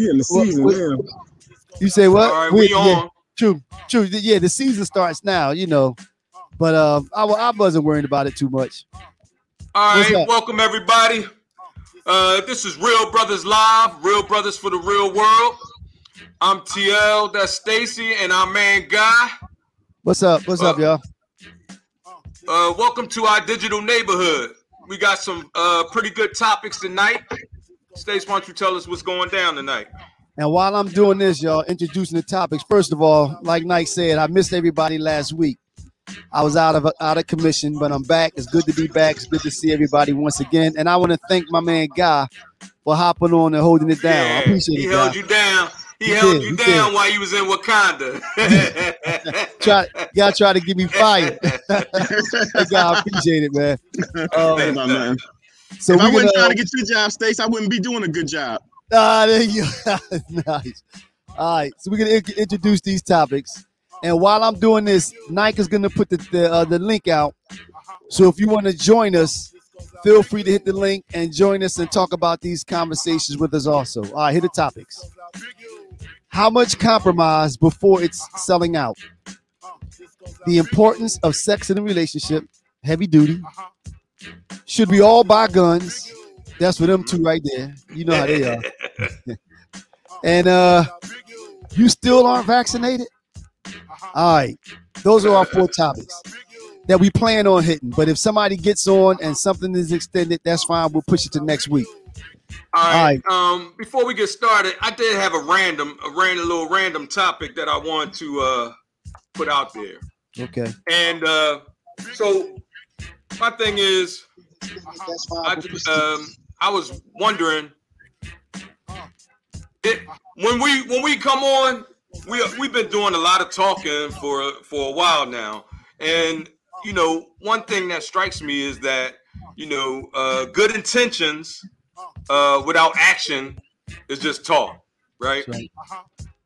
We in the season what- now. You say what? All right, We- we yeah, true, true. Yeah, the season starts now. You know, but um, I, wa- I wasn't worried about it too much. All What's right, up? welcome everybody. Uh, this is Real Brothers Live, Real Brothers for the Real World. I'm TL, that's Stacy, and our man Guy. What's up? What's up, Uh, y'all? Uh, welcome to our digital neighborhood. We got some uh, pretty good topics tonight. Stace, why don't you tell us what's going down tonight? And while I'm doing this, y'all, introducing the topics. First of all, like Nike said, I missed everybody last week. I was out of out of commission, but I'm back. It's good to be back. It's good to see everybody once again. And I want to thank my man Guy for hopping on and holding it down. I appreciate he it, He held Guy. you down. He, He held did, you he down did. while you was in Wakanda. Try, Guy tried to give me fired. Hey, Guy, I appreciate it, man. Ain't Um, about nothing. So if I wasn't gonna, trying to get your job, Stace, I wouldn't be doing a good job. Ah, there you nice. All right, so we're gonna in- introduce these topics, and while I'm doing this, Nike is gonna put the the, uh, the link out. So if you want to join us, feel free to hit the link and join us and talk about these conversations with us. Also, all right, here the topics. How much compromise before it's selling out? The importance of sex in a relationship, heavy duty. Should we all buy guns? That's for them two right there. You know how they are. And uh you still aren't vaccinated? All right. Those are our four topics that we plan on hitting. But if somebody gets on and something is extended, that's fine. We'll push it to next week. All All right. Um, before we get started, I did have a random, a random little random topic that I want to uh put out there. Okay. And uh so my thing is I um I was wondering it when we when we come on we we've been doing a lot of talking for for a while now and you know one thing that strikes me is that you know uh good intentions uh without action is just talk right right.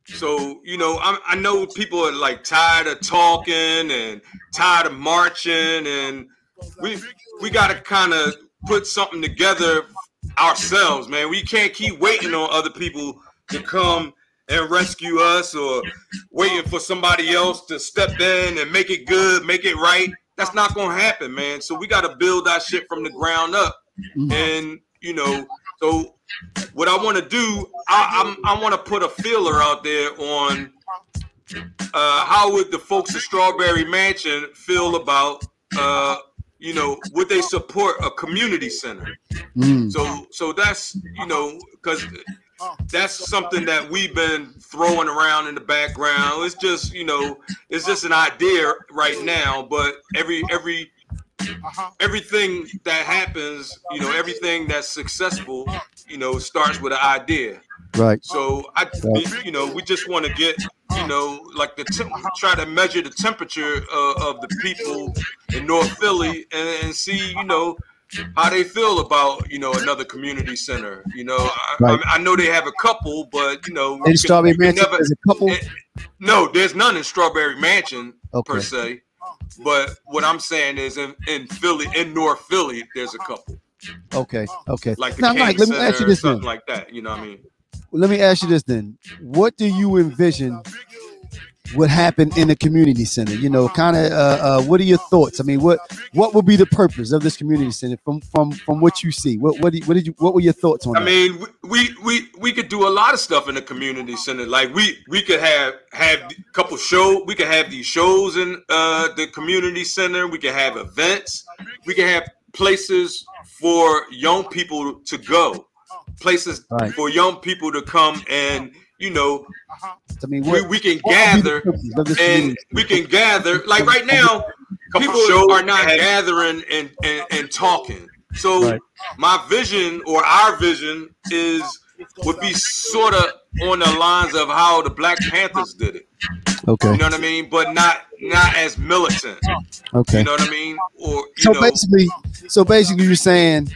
so you know, I, I know people are like tired of talking and tired of marching, and we we got to kind of put something together ourselves, man. We can't keep waiting on other people to come and rescue us, or waiting for somebody else to step in and make it good, make it right. That's not gonna happen, man. So we got to build our shit from the ground up, and you know, so what I want to do, I, I'm, I want to put a feeler out there on uh, how would the folks at Strawberry Mansion feel about, uh, you know, would they support a community center? Mm. So, so that's you know, because that's something that we've been throwing around in the background. It's just you know, it's just an idea right now, but every every everything that happens, you know, everything that's successful, you know, starts with an idea. Right. So I, you know, we just want to get, you know, like the temp- try to measure the temperature uh, of the people in North Philly and, and see, you know, how they feel about, you know, another community center. You know, I, Right. I, I know they have a couple, but you know, In Strawberry Mansion, never- there's a couple. eh, no, there's none in Strawberry Mansion per se. But what I'm saying is, in, in Philly, in North Philly, there's a couple Okay. Okay. like the Now, Mike, let me Center ask you or this something like that. You know what I mean? Let me ask you this then. What do you envision would happen in a community center? You know, kind of. Uh, uh, what are your thoughts? I mean, what what would be the purpose of this community center from from from what you see? What what, do you, what did you what were your thoughts on I that? mean, we, we we we could do a lot of stuff in the community center. Like we we could have have a couple show. We could have these shows in uh, the community center. We could have events. We could have places for young people to go. Places Right. for young people to come and you know I mean, we, we can what would be the gather purpose of this and we can gather like right now people are not gathering and, and, and talking so Right. my vision or our vision is would be sort of on the lines of how the black panthers did it Okay. you know what i mean but not not as militant Okay. you know what i mean or you so know basically, so basically, you're saying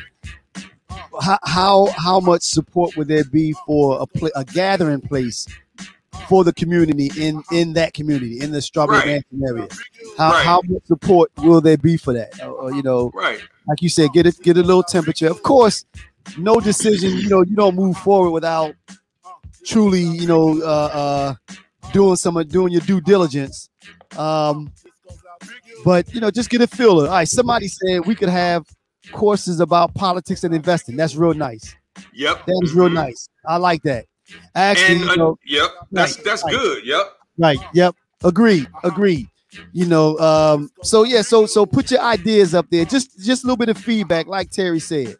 how how how much support would there be for a pla a gathering place for the community in in that community in the Strawberry Right. Mansion area? How Right. how much support will there be for that? Or, you know, right like you said, get it get a little temperature. Of course, no decision. You know, you don't move forward without truly, you know, uh, uh, doing some doing your due diligence. Um, but you know, just get a feeler. All right, somebody said we could have courses about politics and investing. That's real nice. Yep. That is real nice. I like that. Actually, And you uh, know, yep, that's right, that's right. good. Yep. right. Yep. Agreed. Agreed. You know, um, so yeah, so so put your ideas up there. Just just a little bit of feedback, like Terry said.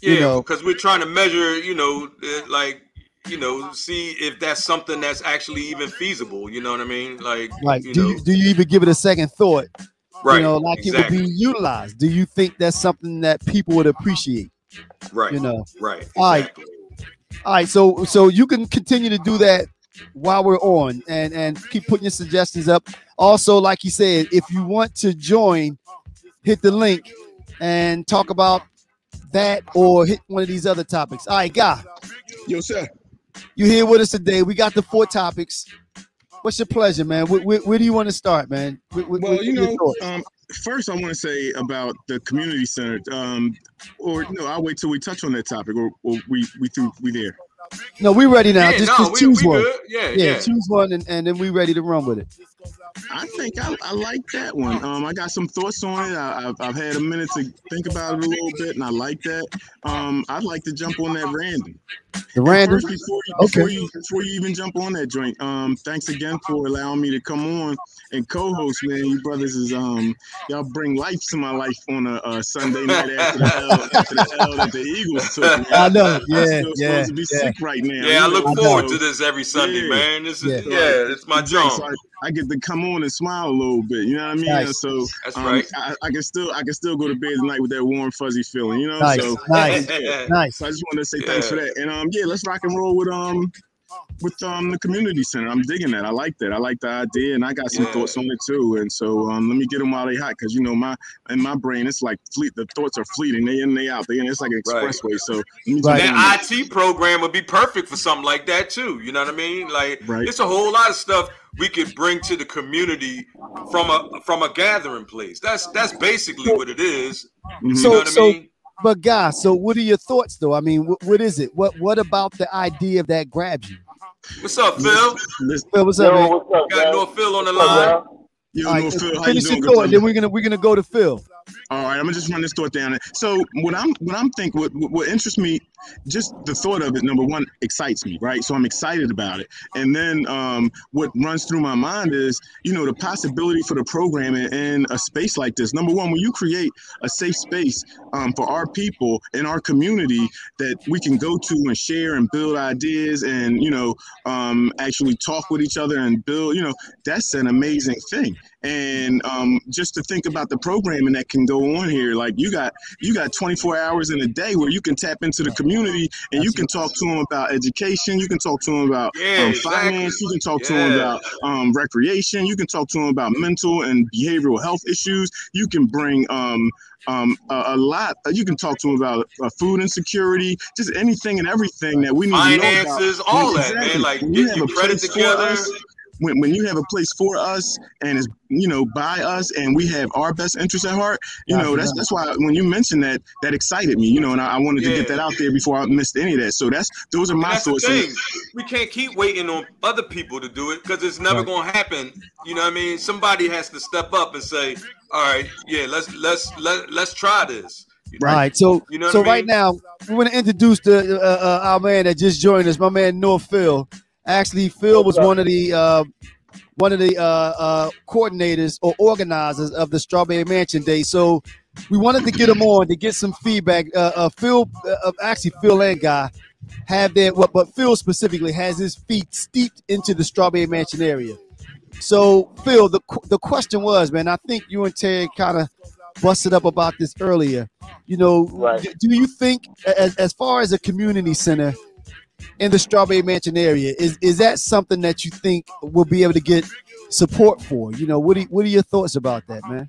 Yeah, You know. because we're trying to measure, you know, like, you know, see if that's something that's actually even feasible. You know what I mean? Like, Like, you do know, you do you even give it a second thought? Right? You know, like it would be utilized. Do you think that's something that people would appreciate? right. You know. right. All right. Exactly. All right, so so you can continue to do that while we're on and and keep putting your suggestions up. Also, like you said, if you want to join, hit the link and talk about that or hit one of these other topics. All right, guy, Yo, sir. you here with us today. We got the four topics. What's your pleasure, man? Where, where, where do you want to start, man? Where- where- Well, what you know, um, first I want to say about the community center. Um, or no, I'll wait till we touch on that topic, or, or we we through we there. no, we ready now. yeah, just no, just we, choose we one. good. Yeah, Yeah, yeah. choose one, and, and then we ready to run with it. I think I, I like that one. Um, I got some thoughts on it. I, I've, I've had a minute to think about it a little bit, and I like that. Um, I'd like to jump on that random. The random. First, before you, Okay. before you before you even jump on that joint, um, thanks again for allowing me to come on and co-host. Man, you brothers is um, y'all bring life to my life on a, a Sunday night after the L, after the L that the Eagles took. Man. I know. Yeah, I'm Yeah, still yeah, supposed to be yeah. sick right now. Yeah, I look know, forward to this every Sunday, Yeah. man. This is Yeah. yeah, it's my Exactly. job. So I, I get to come on and smile a little bit. You know what I mean? Nice. So That's um, right. I, I can still I can still go to bed tonight with that warm fuzzy feeling. You know? Nice, So nice, yeah. nice. So I just wanted to say thanks for that. And um, yeah, let's rock and roll with um, with um the community center. I'm digging that. I like that. I like the idea, and I got some Yeah. thoughts on it too. And so um, let me get them while they hot, because you know my in my brain it's like fleet. The thoughts are fleeting. They in, they out. They in. It's like an Right. expressway. So let me Right. That that. IT program would be perfect for something like that too. You know what I mean? Like Right. it's a whole lot of stuff we could bring to the community from a from a gathering place. That's that's basically what it is. Mhm. So- you know what I mean? But guys, so what are your thoughts though? I mean, what, what is it? What what about the idea of that grabs you? What's up, Phil? Phil, what's up, man? What's up, Got man? North Phil on the What's line. up, man? yo, All right, no, Phil, how you finish doing? your thought, then we're gonna we're gonna go to Phil. All right, I'm gonna just run this thought down. So what I'm what I'm thinking what what interests me, just the thought of it. Number one, excites me, right? So I'm excited about it. And then um, what runs through my mind is, you know, the possibility for the program in, in a space like this. Number one, when you create a safe space um, for our people in our community that we can go to and share and build ideas and you know um, actually talk with each other and build, you know, that's an amazing thing and um, just to think about the programming that can go on here like you got you got 24 hours in a day where you can tap into the community and you can talk to them about education you can talk to them about Yeah, um, exactly. finance you can talk to them about um, recreation you can talk to them about mental and behavioral health issues. You can bring um, um, a, a lot you can talk to them about uh, food insecurity just anything and everything that we need to know about. Finances, all that, man. Like get your credit together. us, when, when you have a place for us and it's you know by us and we have our best interests at heart you know that's that's why when you mentioned that that excited me you know and i, I wanted to get that out there before i missed any of that so that's those are my that's the thoughts. We can't keep waiting on other people to do it because it's never Right. going to happen. You know what I mean? Somebody has to step up and say, "All right, yeah, let's let's let let's try this." Right. so You know so I mean? right now we want to introduce the uh, uh, our man that just joined us, my man North Phil. Actually, Phil was one of the uh, one of the uh, uh, coordinators or organizers of the Strawberry Mansion Day. So we wanted to get him on to get some feedback. Uh, uh, Phil, uh, actually Phil and Guy have their what, but Phil specifically has his feet steeped into the Strawberry Mansion area. So Phil, the the question was, man, I think you and Terry kind of busted up about this earlier. You know, Right. do you think as, as far as a community center in the Strawberry Mansion area, is is that something that you think we'll be able to get support for? You know, what are, what are your thoughts about that, man?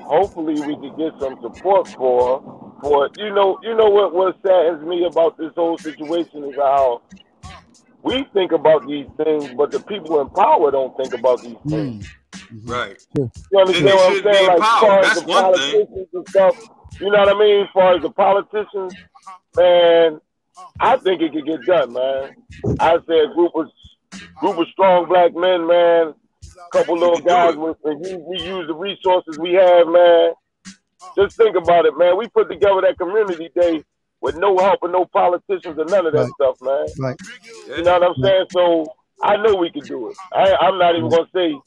Hopefully, we can get some support for. For you know, you know what what saddens me about this whole situation is how we think about these things, but the people in power don't think about these things. Mm. Right. You And understand they what I'm saying? Like, as empowered. far as the one thing. politicians and stuff, you know what I mean? As far as the politicians, man, I think it could get done, man. I say a group of group of strong black men, man. A Couple little guys, with, we, we use the resources we have, man. Just think about it, man. We put together that community day with no help and no politicians and none of that Right. stuff, man. Right. You know what I'm saying? So I know we can do it. I, I'm not even gonna say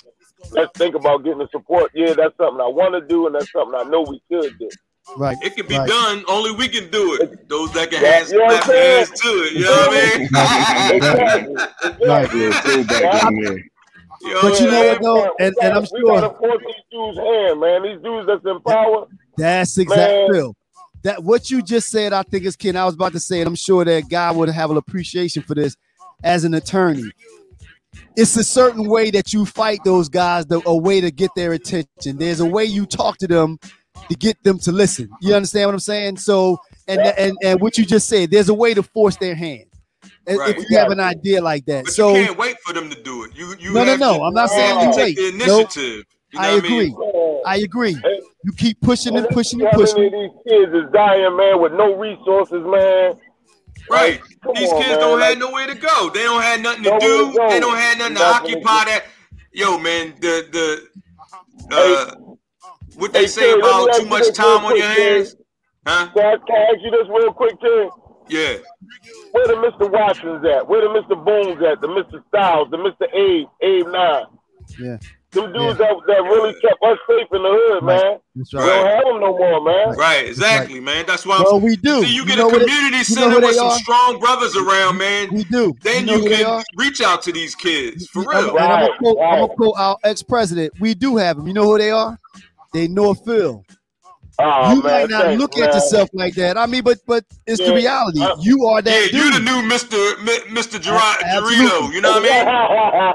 let's think about getting the support. Yeah, that's something I want to do, and that's something I know we could do. Right. It can be Right. done. Only we can do it. Those that can Yeah, hands, you know what clap I'm their hands to it. You know what I mean? Exactly. Right. exactly. Yeah, throw back in there. You know But you know what though, We and, and I'm gotta- we gotta force these dudes' hand, man. These dudes that's in power. that's exactly Phil. That what you just said, I think is Ken. I was about to say, it. I'm sure that Guy would have an appreciation for this as an attorney. It's a certain way that you fight those guys, the, a way to get their attention. There's a way you talk to them to get them to listen. You understand what I'm saying? So, and and and what you just said, there's a way to force their hand. If- Right. If you have an idea like that, But so you can't wait for them to do it. You you No, no, no, to- I'm not saying you you take wait. the Nope. initiative. You know I what agree. Man. I agree. You keep pushing and pushing and How pushing. many of these kids is dying, man, with no resources, man? Right. Come These on, kids man. don't Like, have nowhere to go. They don't have nothing to do. They don't have nothing to Nothing to occupy that. Yo, man, the the uh what they Hey, say Ken, about too much time on your quick, Ken. hands? Huh? Can I, can I ask you this real quick, Ken? Yeah. Where the Mr. Watsons at? Where the Mr. Boones at? The Mr. Styles, the Mr. Abe, Abe Nine. Yeah. Them dudes that, that really kept us safe in the hood, Right. man. That's We right. don't have them no more, man. Right, exactly, man. That's why Well, we do. See, you get a what it- community you know center with some are? strong brothers around, man. We do. Then know you, can reach out to these kids for And real. I'm gonna Right, quote, I'm gonna right. quote our ex-president. We do have them. You know who they are? They North Phil. Oh, you man, might not thanks, look man. at yourself like that. I mean, but but it's the reality. uh, you are that. Yeah, that you the new Mr. M- Mr. Gerard Absolutely. You know what I mean?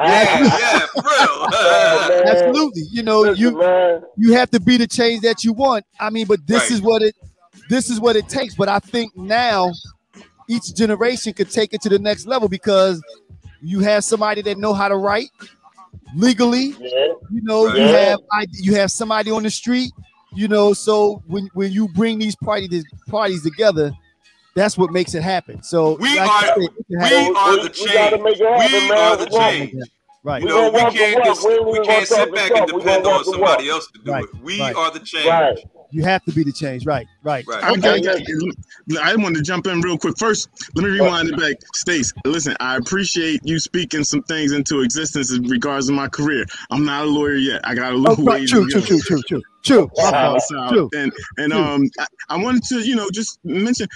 Yeah, yeah, for real. Man, Absolutely. You know, listen, you man. you have to be the change that you want. I mean, but this Right. is what it this is what it takes. But I think now each generation could take it to the next level because you have somebody that know how to write legally. Yeah. You know, you have you have somebody on the street. You know, so when when you bring these parties parties together, that's what makes it happen. So We like are- said, we are the change. make happen, We are the change. right. You We know, gonna we can't just, We we can't sit back and depend on somebody walk. else to do Right, it. We right. are the change. Right. You have to be the change. Right, right. Right. I, Okay. I, I, want to jump in real quick. First, let me rewind it back. Stace, listen, I appreciate you speaking some things into existence in regards to my career. I'm not a lawyer yet. I got a Oh, little right. way True, to true, go. true, true, true, true. So, Wow. so, True. and and True. um, I, I wanted to you know just mention.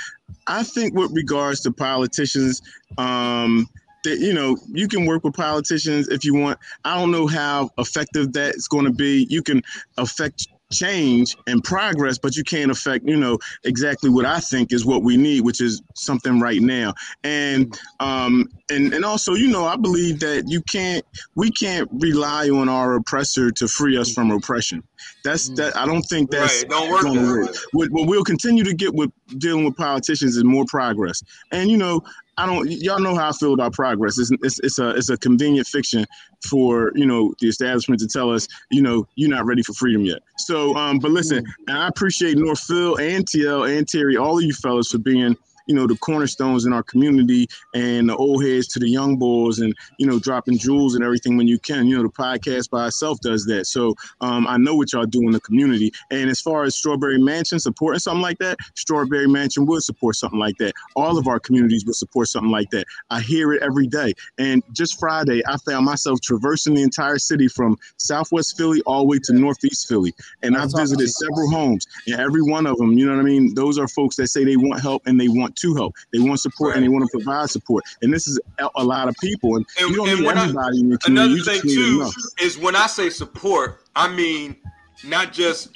I think with regards to politicians, um, that you know you can work with politicians if you want. I don't know how effective that's going to be. You can affect change and progress, but you can't affect you know exactly what I think is what we need, which is something right now. And um, and and also you know I believe that you can't we can't rely on our oppressor to free us from oppression. That's that. I don't think that's Right. Don't work gonna work. way. What, what we'll continue to get with dealing with politicians is more progress. And you know, I don't. Y'all know how I feel about progress. It's, it's, it's a it's a convenient fiction for you know the establishment to tell us you know you're not ready for freedom yet. So, um, but listen, and I appreciate North Phil and TL and Terry, all of you fellas for being you know the cornerstones in our community and the old heads to the young boys and you know dropping jewels and everything when you can. You know the podcast by itself does that. So um, I know what y'all do in the community. And as far as Strawberry Mansion supporting something like that, Strawberry Mansion would support something like that. All of our communities would support something like that. I hear it every day. And just Friday, I found myself traversing the entire city from Southwest Philly all the way to Northeast Philly. And I've visited several homes. And every one of them, you know what I mean? Those are folks that say they want help and they want to help. They want support and they want to provide support. And this is a- a lot of people. And, And- you don't and need when I- in your community. Another You thing too enough. is when I say support, I mean not just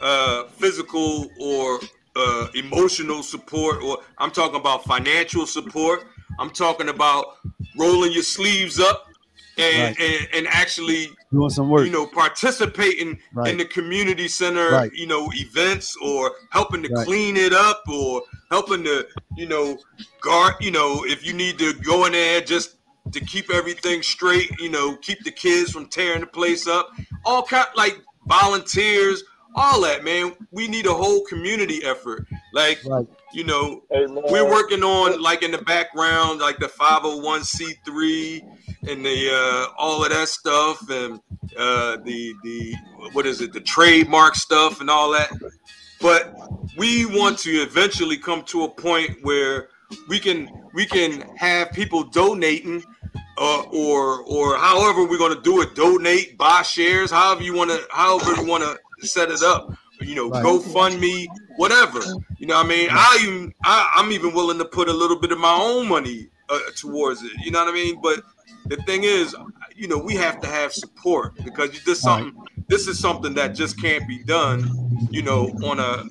uh, physical or uh, emotional support, or I'm talking about financial support. I'm talking about rolling your sleeves up and Right. and, and actually Doing some work. you know participating Right. in the community center Right. you know events or helping to Right. clean it up or helping to you know guard you know if you need to go in there just to keep everything straight you know keep the kids from tearing the place up all kind like volunteers all that, man. We need a whole community effort. Like, Right. you know, Hey, we're working on like in the background, like the 501c3 and the uh, all of that stuff, and uh, the the what is it, the trademark stuff and all that. But we want to eventually come to a point where we can we can have people donating uh, or or however we're going to do it donate buy shares however you want to however you want to set it up. You know Right. gofundme whatever. You know what i mean? I even I, i'm even willing to put a little bit of my own money uh, towards it. You know what i mean? But the thing is you know we have to have support because you did something this is something that just can't be done you know on a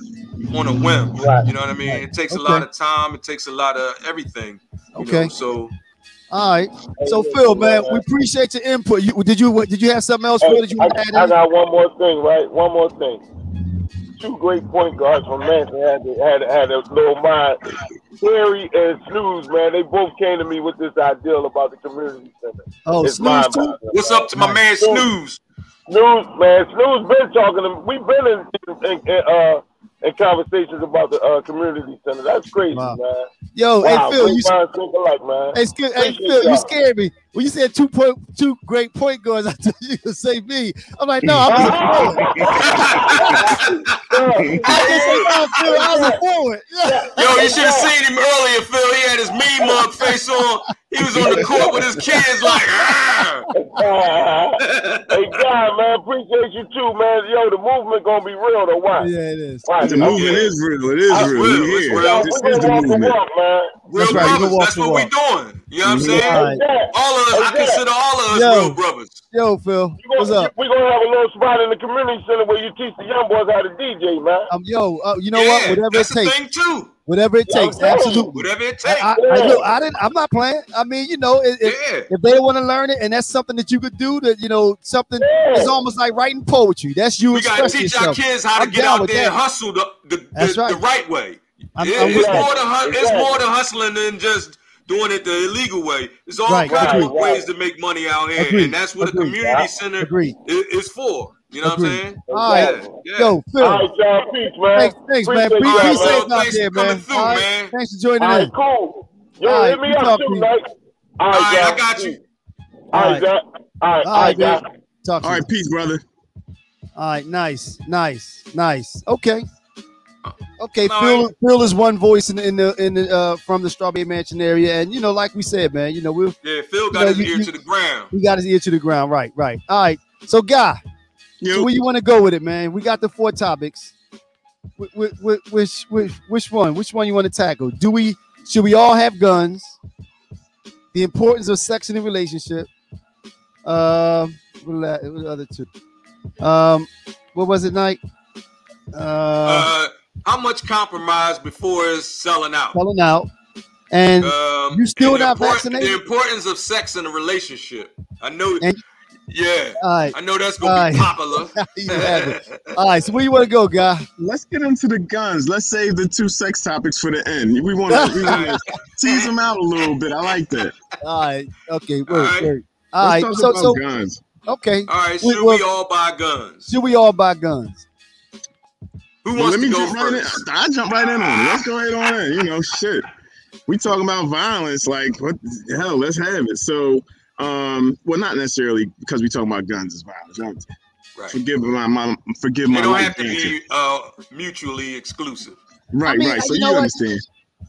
on a whim Right. you know what i mean it takes a lot of time it takes a lot of everything Okay. know? so All right. So Phil, man, we appreciate your input. You, did you did you have something else, Phil? Hey, That you I, add I in? got one more thing, right? One more thing. Two great point guards from Mansion had to, had had a little mind. Terry and Snooze, man, they both came to me with this ideal about the community center. Oh, It's snooze too. what's up to my man snooze Snooze, man, Snooze been talking to me. We've been in, in, in uh in conversations about the uh, community center. That's crazy, Wow. man. Yo, Wow, hey Phil, great you minds think alike, man. hey, sca- hey Phil, you y'all. scared me when you said two point two great point guards. I thought you could say me. I'm like, no, I'm just forward. I just say no, Phil. I was a forward. Yo, you should have seen him earlier, Phil. He had his mean mug face on. He was on the court with his kids, like, "Ah." hey, God, man, appreciate you too, man. Yo, the movement gonna be real, though. Why? Yeah, it is. Why? The movement is real. It is That's real. real. We It's here. real. This We're is the walk the movement. walk, man. real That's right, you brothers. That's what we walk. doing. You know what I'm saying? All right. All of us, I consider all of us Yo. real brothers. Yo, Phil, what's gonna, up? We're gonna have a little spot in the community center where you teach the young boys how to DJ, man. Um, yo, uh, you know yeah, what? Whatever it that's the takes, thing too. Whatever it takes, saying. absolutely. Whatever it takes. I, I, look, I didn't. I'm not playing. I mean, you know, if, if, yeah. if they want to learn it, and that's something that you could do, that you know, something Yeah. it's almost like writing poetry. That's you We gotta teach our kids how to I'm get out there and hustle the the, the, right. the right way. I'm, It- I'm it's more than hu- it's more hustling than just doing it the illegal way. It's all Right, kinds of ways to make money out here, Agreed, and that's what a community Yeah. center Agreed. is for. You know Agreed. what I'm saying? All right. Exactly. Yeah. Yo, Phil. All right, y'all. Peace, man. Thanks, thanks, man. Appreciate Be, y'all, be man. safe out Thanks there, coming man. through, All right. man. Thanks for joining All right, in. cool. Yo, All right, hit me up talk too, to me. Mike. All All right, I y'all. got you. All All right, right. Jack. All right, All all right, right, man. Jack. Talk to you. right, peace, brother. All right, nice, nice, nice. Okay. Okay, All Phil. Phil is one voice in the in the in the uh from the Strawberry Mansion area, and you know, like we said, man, you know, we Yeah, Phil got know, his you- ear you- to the ground. we got his ear to the ground, right, right. All right, so guy, so where you want to go with it, man? We got the four topics. Wh- wh- wh- Which which which one? Which one you want to tackle? Do we should we all have guns? The importance of sex in a relationship. Um, what, what the other two? Um, what was it, Night? Uh, Uh, how much compromise before it's selling out? Selling out, and Um, You still and not vaccinated? The importance of sex in a relationship. I know. And- yeah, all right, I know that's gonna be All popular. you have it. All right. So where you want to go, guy? let's get into the guns. Let's save the two sex topics for the end. We want to we want to tease them out a little bit. I like that. All right. Okay. Word, All right. word. All Let's talk So about so guns. okay. All right, We- should well- we all buy guns? Should we all buy guns? Who Well, wants let me to go jump right in. first? I jump right in on it. Let's go right on in. You know, shit. We talking about violence, like what the hell? Let's have it. So, um, well, not necessarily because we talking about guns as violence. Right. Forgive my, my forgive They my don't light have to answer. be uh, mutually exclusive. Right, I mean, right. So you you, know what? understand.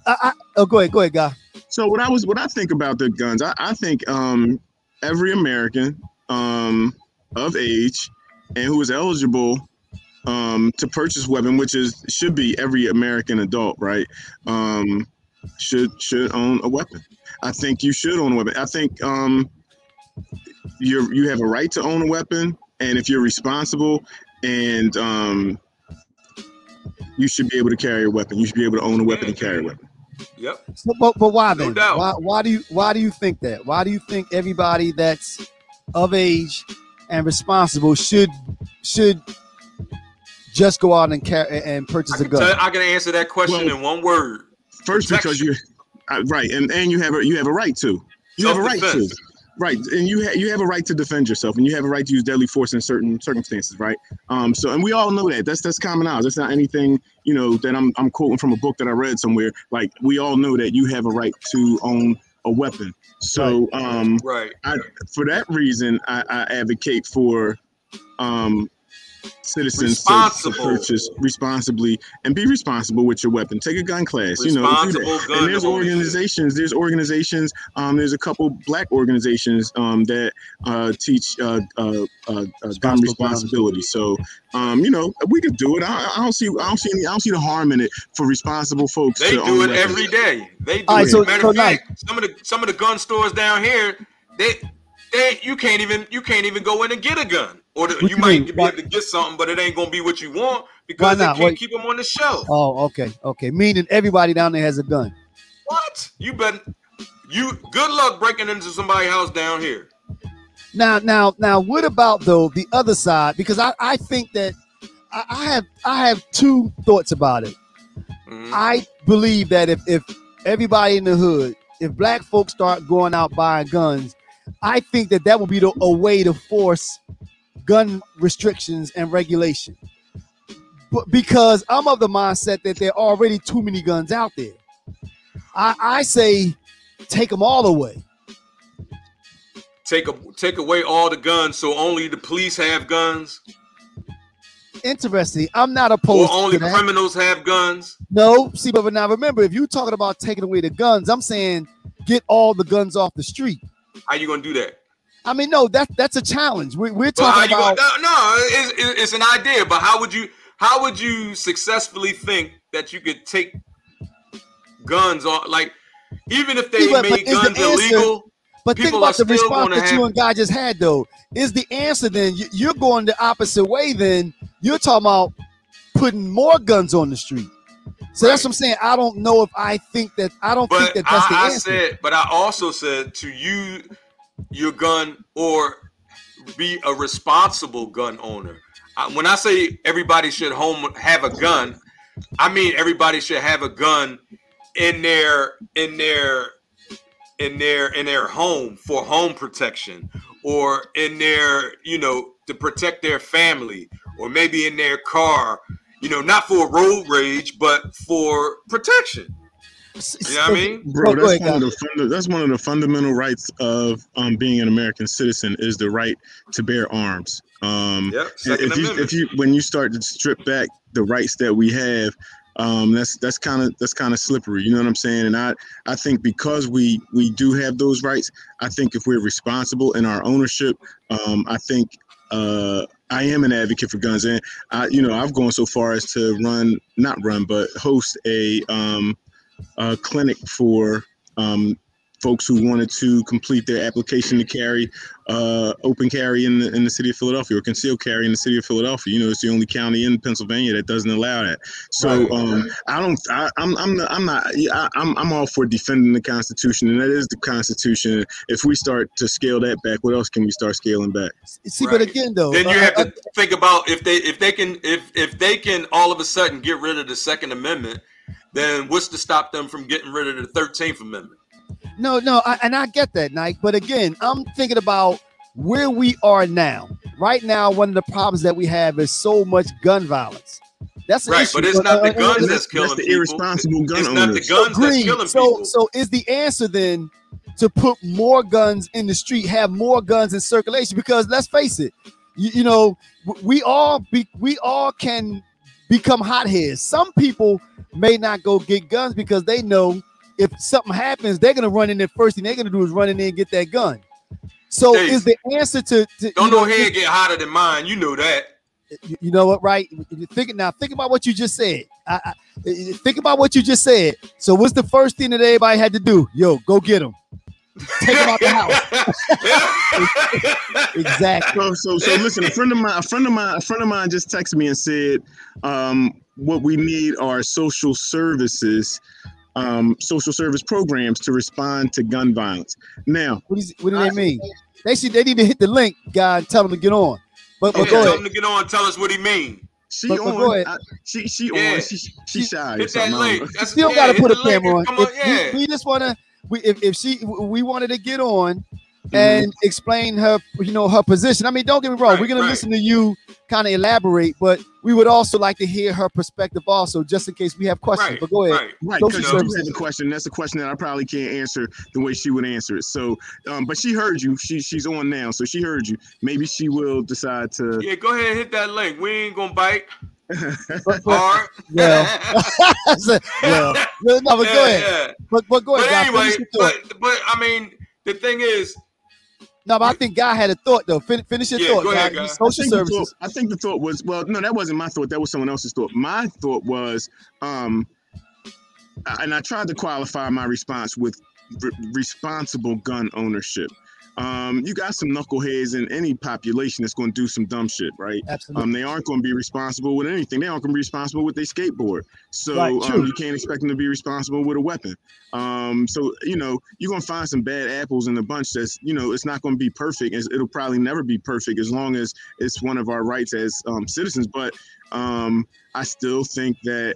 I, I, oh, go ahead. Go ahead, guy. So what I was what I think about the guns, I, I think um every American um of age and who is eligible um to purchase weapon, which is should be every American adult, right? Um should should own a weapon. I think you should own a weapon. I think um you're you have a right to own a weapon and if you're responsible and um you should be able to carry a weapon. You should be able to own a weapon and carry a weapon. Yep. So, but, but why No then? doubt. Why, why do you why do you think that? Why do you think everybody that's of age and responsible should should just go out and carry and purchase a can, tell, gun? I can answer that question Well- in one word. First, because you, right, and and you have a you have a right to. You have a right to. Self-defense. Right, and you ha- you have a right to defend yourself, and you have a right to use deadly force in certain circumstances, right? Um, so, and we all know that. That's that's common knowledge. That's not anything you know that I'm I'm quoting from a book that I read somewhere. Like we all know that you have a right to own a weapon. So, um, Right. I, for that reason, I, I advocate for um, citizens to- to, purchase responsibly and be responsible with your weapon. Take a gun class. You know, do that. Responsible gun and there's organizations. There's organizations. Um, there's a couple black organizations um, that uh, teach uh, uh, uh, uh, gun responsibility. So, um, you know, we could do it. I, I don't see. I don't see. Any, I don't see the harm in it for responsible folks. They to do own it weapons. every day. They do All right, it. so- Matter so of fact, some of the some of the gun stores down here, they they you can't even you can't even go in and get a gun, or the, you you might mean? be Why- able to get something, but it ain't gonna be what you want because they can't Wait. keep them on the shelf. Oh, okay, okay. Meaning everybody down there has a gun. What? You bet. You good luck breaking into somebody's house down here. Now, now, now, what about though the other side? Because I, I think that I, I have I have two thoughts about it. Mhm. I believe that if if everybody in the hood, if black folks start going out buying guns, I think that that will be the, a way to force gun restrictions and regulation. But because I'm of the mindset that there are already too many guns out there, I, I say take them all away. Take a take away all the guns, so only the police have guns, Interesting. I'm not or opposed only to that. criminals have guns. No, see, but now remember, if you're talking about taking away the guns, I'm saying get all the guns off the street. How you gonna do that? I mean, no, that that's a challenge. We, we're talking about. gonna, no, it's, it's an idea, but how would you how would you successfully think that you could take guns off? like even if they but- but made the guns answer- illegal? but think people about are the response that you and Guy just had, though. Is the answer then you're going the opposite way? Then you're talking about putting more guns on the street. So that's what I'm saying. I don't know if I think that. I don't think that that's the I, I answer. said, but I also said to use your gun or be a responsible gun owner. I, when I say everybody should home have a gun, I mean everybody should have a gun in their in their in their in their home for home protection or in their you know to protect their family or maybe in their car you know not for road rage but for protection you know what I mean? Bro, Go- go that's one of the funda- that's one of the fundamental rights of um, being an American citizen is the right to bear arms. Um, Yep. Second if you Amendment. if you when you start to strip back the rights that we have, um, that's that's kind of that's kind of slippery. You know what I'm saying? And I I think because we we do have those rights, I think if we're responsible in our ownership, um, I think. Uh, I am an advocate for guns, and I, you know, I've gone so far as to run, not run, but host a um, uh, clinic for um, folks who wanted to complete their application to carry uh, open carry in the, in the city of Philadelphia or concealed carry in the city of Philadelphia. You know, it's the only county in Pennsylvania that doesn't allow that. So Right. um, I don't. I, I'm. I'm. Not, I'm not. I, I'm. I'm all for defending the Constitution, and that is the Constitution. If we start to scale that back, what else can we start scaling back? See, but again, though, then you have uh, to think about if they if they can if if they can all of a sudden get rid of the Second Amendment, then what's to stop them from getting rid of the Thirteenth Amendment? No, no, I, and I get that, Nike. But again, I'm thinking about where we are now. Right now, one of the problems that we have is so much gun violence. That's Right, issue. but it's Uh, not the uh, uh, guns And that's killing that's the people. irresponsible gun It's not the guns that's Agreed. killing So, people. so is the answer then to put more guns in the street, have more guns in circulation? Because let's face it, you, you know, we all be, we all can become hotheads. Some people may not go get guns because they know if something happens, they're gonna run in there first thing they're gonna do is run in there and get that gun. So Dave, is the answer to, to Don't you know, no head get hotter than mine. You know that. you, you know what, right? Think now. Think about what you just said. I, I, think about what you just said. So, what's the first thing that everybody had to do? Yo, go get them. Take them out the house. Exactly. So, so, so listen. A friend of mine, a friend of mine, a friend of mine just texted me and said, um, "What we need are social services, um, social service programs to respond to gun violence." Now, What, is, what do they mean? They should. They need to hit the link, guy, and tell them to get on. But, Yeah, but go tell ahead. him to get on tell us what he mean. she But- but on, go ahead. I, she she Yeah. on, she she shy Hit that something. Link. That's, Still yeah, got to put a camera on. Come on, If yeah. we, we just want to. We, if, if she, we wanted to get on, and explain her, you know, her position. I mean, don't get me wrong, Right, we're gonna right. listen to you kind of elaborate, but we would also like to hear her perspective also, just in case we have questions. Right, But go ahead. right. Right, Social because you do services. have a question. That's a question that I probably can't answer the way she would answer it. So, um, but she heard you. She she's on now, so she heard you. Maybe she will decide to. Yeah, go ahead and hit that link. We ain't gonna bite But, but, hard. well, well, no, no, but go Yeah, ahead. yeah. But, but go But ahead, Guy. anyway, Finish your thought. but, but I mean, the thing is, No, but I think Guy had a thought though. Fin- finish your Yeah, thought, go ahead, Guy. I Social think, the services. thought, I think the thought was well, no, that wasn't my thought. That was someone else's thought. My thought was, um, and I tried to qualify my response with re- responsible gun ownership. Um, you got some knuckleheads in any population that's going to do some dumb shit, right? Absolutely. Um, they aren't going to be responsible with anything. They aren't going to be responsible with their skateboard. So Right, um, you can't expect them to be responsible with a weapon. Um, so you know you're going to find some bad apples in the bunch. That's you know it's not going to be perfect. It's- It'll probably never be perfect as long as it's one of our rights as um, citizens. But um, I still think that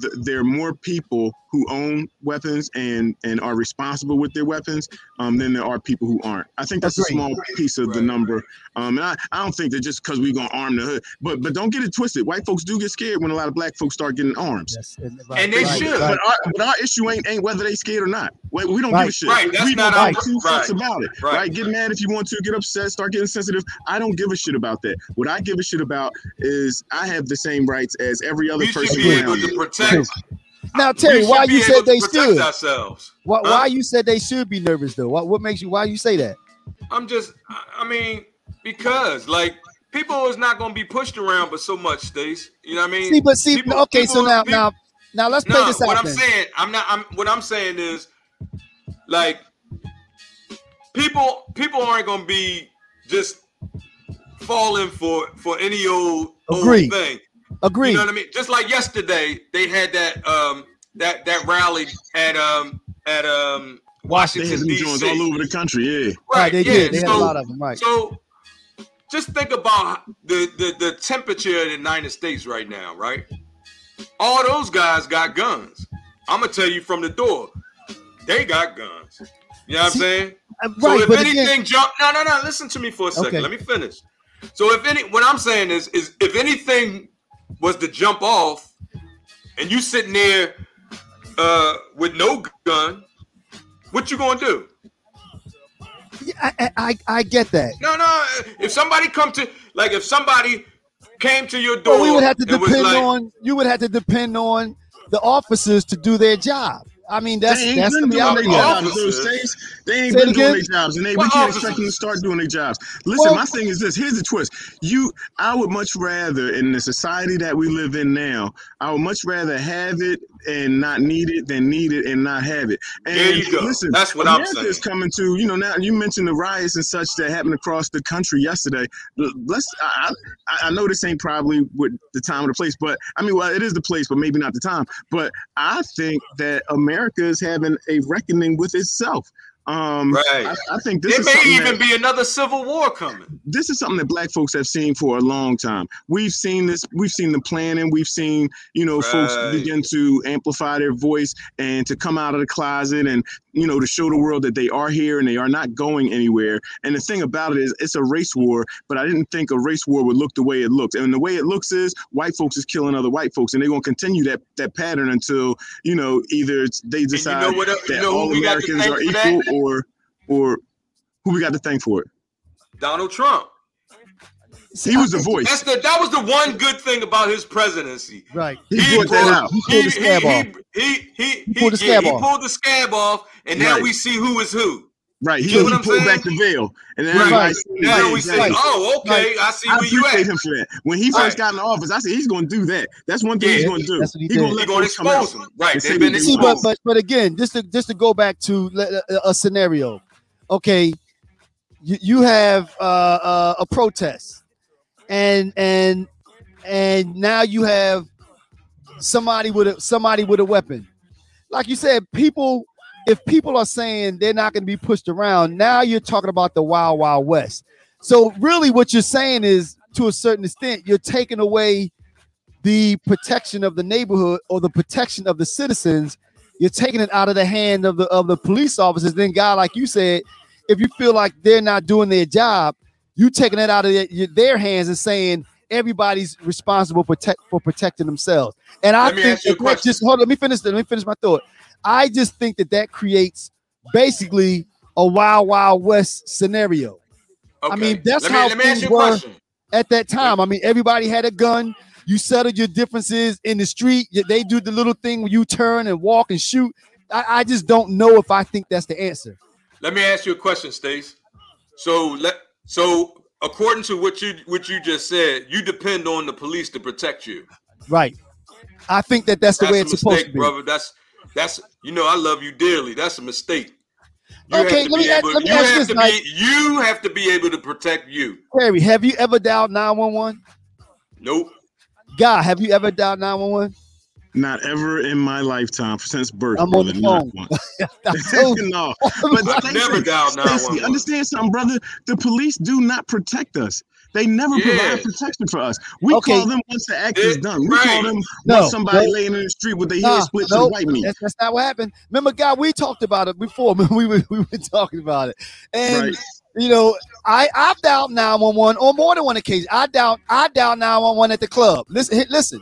th- there are more people who own weapons and and are responsible with their weapons um, than there are people who aren't. I think that's a Agreed. small piece of the Right. number. Um, and I, I don't think that just because we're gonna arm the hood, but but don't get it twisted. White folks do get scared when a lot of black folks start getting arms. Yes, and, And they should. But our, but our issue ain't ain't whether they scared or not. We, we don't give a shit. Right, that's we not don't our- give two fucks about it. Right. Right. Get mad if you want to. Get upset. Start getting sensitive. I don't give a shit about that. What I give a shit about is I have the same rights as every other we should person be able to protect. Now, Terry, why you said they should? ourselves. Why, Huh? why you said they should be nervous though? What what makes you? Why you say that? I'm just, I mean, because like people is not gonna be pushed around, but so much, Stace. You know what I mean? See, but see, people- okay, so now people- now now let's play No, this out. what I'm then. saying, I'm not. I'm what I'm saying is, like, people people aren't gonna be just falling for for any old, old Agreed. thing. Agreed. You know what I mean? Just like yesterday, they had that um that that rally at um at um Washington have them joints all over the country. Yeah. right, they yeah, did. They had a lot of them. Right. So just think about the, the the temperature in the United States right now, right? All those guys got guns. I'm gonna tell you from the door, they got guns. You know what See, I'm saying? Uh, So if anything again, jump, no, no, no. Listen to me for a second. Okay. Let me finish. So if any, what I'm saying is, is if anything was to jump off, and you sitting there uh, with no gun, what you gonna do? I, I I I get that. No, no. If somebody come to, like, if somebody came to your door, But we would have to depend like, on you would have to depend on the officers to do their job. I mean, that's they ain't that's the been doing their reality. of it. officer. jobs. Those states, they ain't Say been doing their jobs, and they, we can't officers? expect them to start doing their jobs. Listen, Well- my thing is this: here's the twist. You, I would much rather, in the society that we live in now, I would much rather have it and not need it than need it and not have it. And There you go. listen, That's what I'm America saying. is coming to. You know, now you mentioned the riots and such that happened across the country yesterday. Let's. I, I, I know this ain't probably with the time or the place, but I mean, well, it is the place, but maybe not the time. But I think that America is having a reckoning with itself. Um, Right. I, I think this may even that, be another civil war coming. this is something that black folks have seen for a long time. We've seen this. We've seen the planning. We've seen you know folks begin to amplify their voice and to come out of the closet and you know to show the world that they are here and they are not going anywhere. And the thing about it is, it's a race war. But I didn't think a race war would look the way it looks. And the way it looks is white folks is killing other white folks, and they're gonna continue that that pattern until you know either they And you decide know what? else- You that know all who we got to Americans are equal, that? or or who we got to thank for it. Donald Trump. He was the voice. That's the that was the one good thing about his presidency. Right. He brought that out. He pulled the scab off. He he he, he, pulled the yeah, scab he off. pulled the scab off, and now Right. we see who is who. Right. He, You know he pulled saying? back the veil. And then Right. everybody Now yeah, we exactly. see. Oh, okay. I see I where you at. him for that. When he first Right. got in the office, I said he's going to do that. That's one thing Yeah, he's going to do. that's what he He gonna let He gonna folks expose them. Right. They've been See, but but but again, just to just to go back to a, a scenario. Okay, you, you have uh, uh, a protest, and and and now you have somebody with a somebody with a weapon. Like you said, people. If people are saying they're not going to be pushed around, now you're talking about the wild wild west. So really, what you're saying is, to a certain extent, you're taking away the protection of the neighborhood or the protection of the citizens you're taking it out of the hand of the of the police officers then guy like you said if you feel like they're not doing their job, you taking that out of their, their hands and saying everybody's responsible for protect for protecting themselves. And I think ask you a that that just hold. on, Let me finish. Let me finish my thought. I just think that that creates basically a wild wild west scenario Okay. mean, that's me, how things were. at that time. I mean, everybody had a gun. You settled your differences in the street. They do the little thing where you turn and walk and shoot. I, I just don't know if I think that's the answer. Let me ask you a question, Stace. So let so according to what you what you just said, you depend on the police to protect you. Right. I think that that's the That's way it's supposed to be. brother. That's that's you know I love you dearly. That's a mistake. You Okay, have to let be me ask- able. let me You ask have this, to Mike. be. You have to be able to protect you. Terry, have you ever dialed 911? Nope. God, have you ever dialed 911? Not ever in my lifetime since birth. I'm on the brother, not phone. once. I no, but I've Stacey, never dialed Stacey, understand something, brother. The police do not protect us. They never Yeah. provide protection for us. We Okay. call them once the act is done. We right. call them No, once somebody no. laying in the street with their Nah, head split to nope, the white meat. That's, that's not what happened. Remember, guy, we talked about it before. we were we were talking about it, and Right. you know, I I've dialed 911 on more than one occasion. I dialed I dialed 911 at the club. Listen, listen.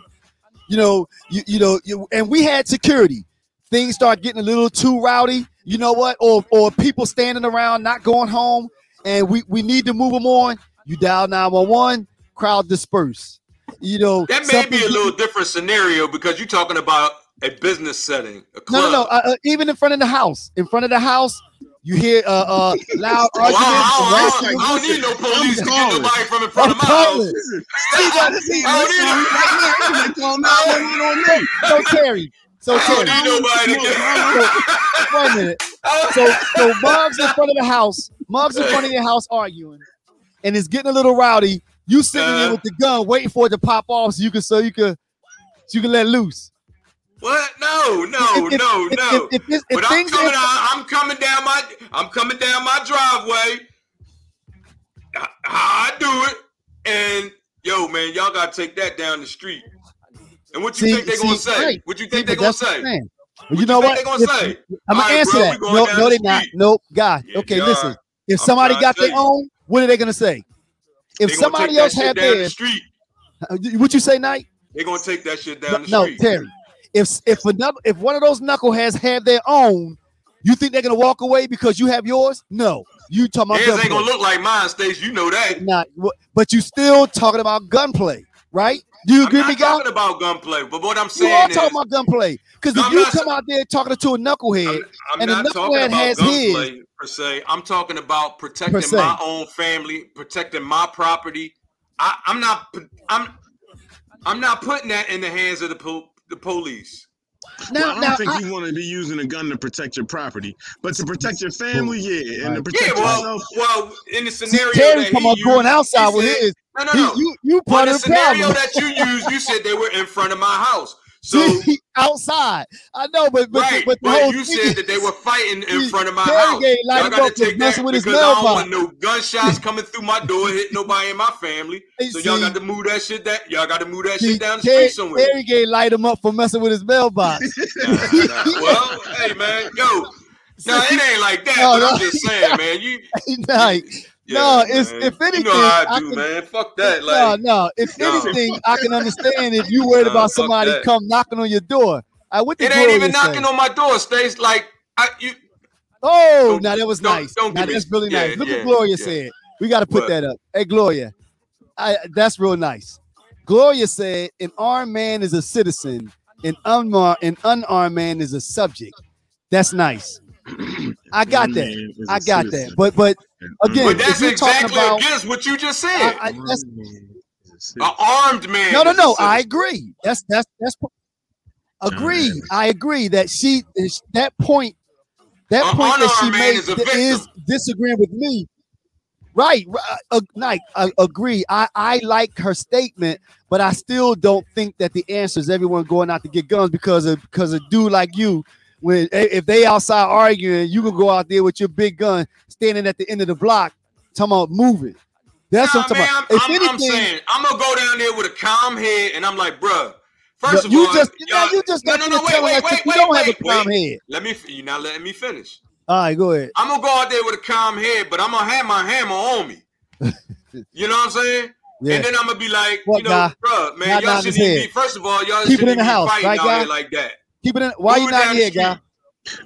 You know, you you know, you, and we had security. Things start getting a little too rowdy. You know what? Or or people standing around not going home, and we we need to move them on. You dial 911, crowd disperse. You know, That may be a little different scenario because you're talking about a business setting, a No, club. no, no. Uh, uh, even in front of the house, in front of the house, you hear uh, uh loud arguments. And I- racing. I don't need no police calling. nobody from in front I'm of my calling. house. I don't need they call 911 on me. So Terry, so I don't Terry, need nobody to wait a minute. So so Muggs in front of the house, Muggs in front of your house arguing, and it's getting a little rowdy. You sitting there Uh-huh. with the gun, waiting for it to pop off, so you can so you can so you can let loose. What? No, no, If- no, if- no. If, if, But I'm coming out. I'm coming down my. I'm coming down my driveway. How I do it, and yo, man, y'all gotta take that down the street. And what you See- think they gonna say? right. What you think they but gonna that's what I'm say? saying. Well, you know what? They gonna If- say? I'm gonna right, answer bro, that. No, no, the they not. Nope, God. Yeah, okay, listen. If I'm somebody got their own, what are they gonna say? If somebody else had down the theirs, street. uh, what you say, Knight? They gonna take that shit down the street. No. Terry. If if another if one of those knuckleheads have their own, you think they're gonna walk away because you have yours? No, you talking about Theirs ain't gonna look like mine, Stace. You know that. Not, but you still talking about gunplay, right? Do you I'm agree not with me, guy? talking about gunplay, but what I'm saying You are is, talking about gunplay because if I'm you not come out there talking to a knucklehead, I'm, I'm and not talking knucklehead about has his. per se. I'm talking about protecting my own family, protecting my property. I, I'm not. I'm. I'm not putting that in the hands of the po- the police. now, well, I don't now, think I- you want to be using a gun to protect your property, but to protect your family, yeah, and to protect Yeah, well, yourself. well, in the see, scenario Terry that come he on going outside he with said- his. No, no, He- no. you you Well, part the of the scenario problem. that you used, you said they were in front of my house. So outside. I know, but but, right, but but, the whole you thing said that they were fighting in front of my house. Y'all gotta take that because I don't want no gunshots coming through my door, hitting nobody in my family. So y'all got to move that shit. That y'all got to move that shit down the street somewhere. Terry Gay light him up for messing with his mailbox. Nah, nah. Well, hey man, yo, no, it ain't like that. No, but no. I'm just saying, man. You, Like, yeah, No, it's- man. if you anything, know how I I do, can- man. Fuck that. Like, no. If No. anything, I can understand if you worried Nah, about somebody that. come knocking on your door. I what it ain't even knocking say? on my door, Stace. Like, I, you, Oh, now that was don't- nice. don't now give me- that's really yeah, nice. Look yeah, what Gloria yeah. said. We got to put What? that up. Hey, Gloria, I, that's real nice. Gloria said, "An armed man is a citizen, an unarmed, an unarmed man is a subject." That's nice. I got that. I is got that. But but again, but if that's you're talking exactly about- against what you just said. I, I, that's, Man is a An armed man. no, no, no. I agree. That's that's that's. Agree. I agree that she is that point. That An point that she made is a is disagreeing with me. Right, right, uh, Nike, I agree. I, I like her statement, but I still don't think that the answer is everyone going out to get guns because of because a dude like you, when eh, if they outside arguing, you can go out there with your big gun, standing at the end of the block, talking about moving. That's Nah, what I'm man, talking I'm, about. If I'm, I'm saying I'm gonna go down there with a calm head, and I'm like, bruh. First of you all, just you just no, no, no, wait, wait, wait, you wait, don't have a calm wait. head. Let me. You're not letting me finish. All right, go ahead. I'm gonna go out there with a calm head, but I'm gonna have my hammer on me. you know what I'm saying? Yeah. And then I'm gonna be like, What, you know, guy? bro, man, y'all shouldn't even be. First of all, y'all Keep it shouldn't in the be house, fighting right, out guy? here like that. Keep it in. Why Move you not here, the guy?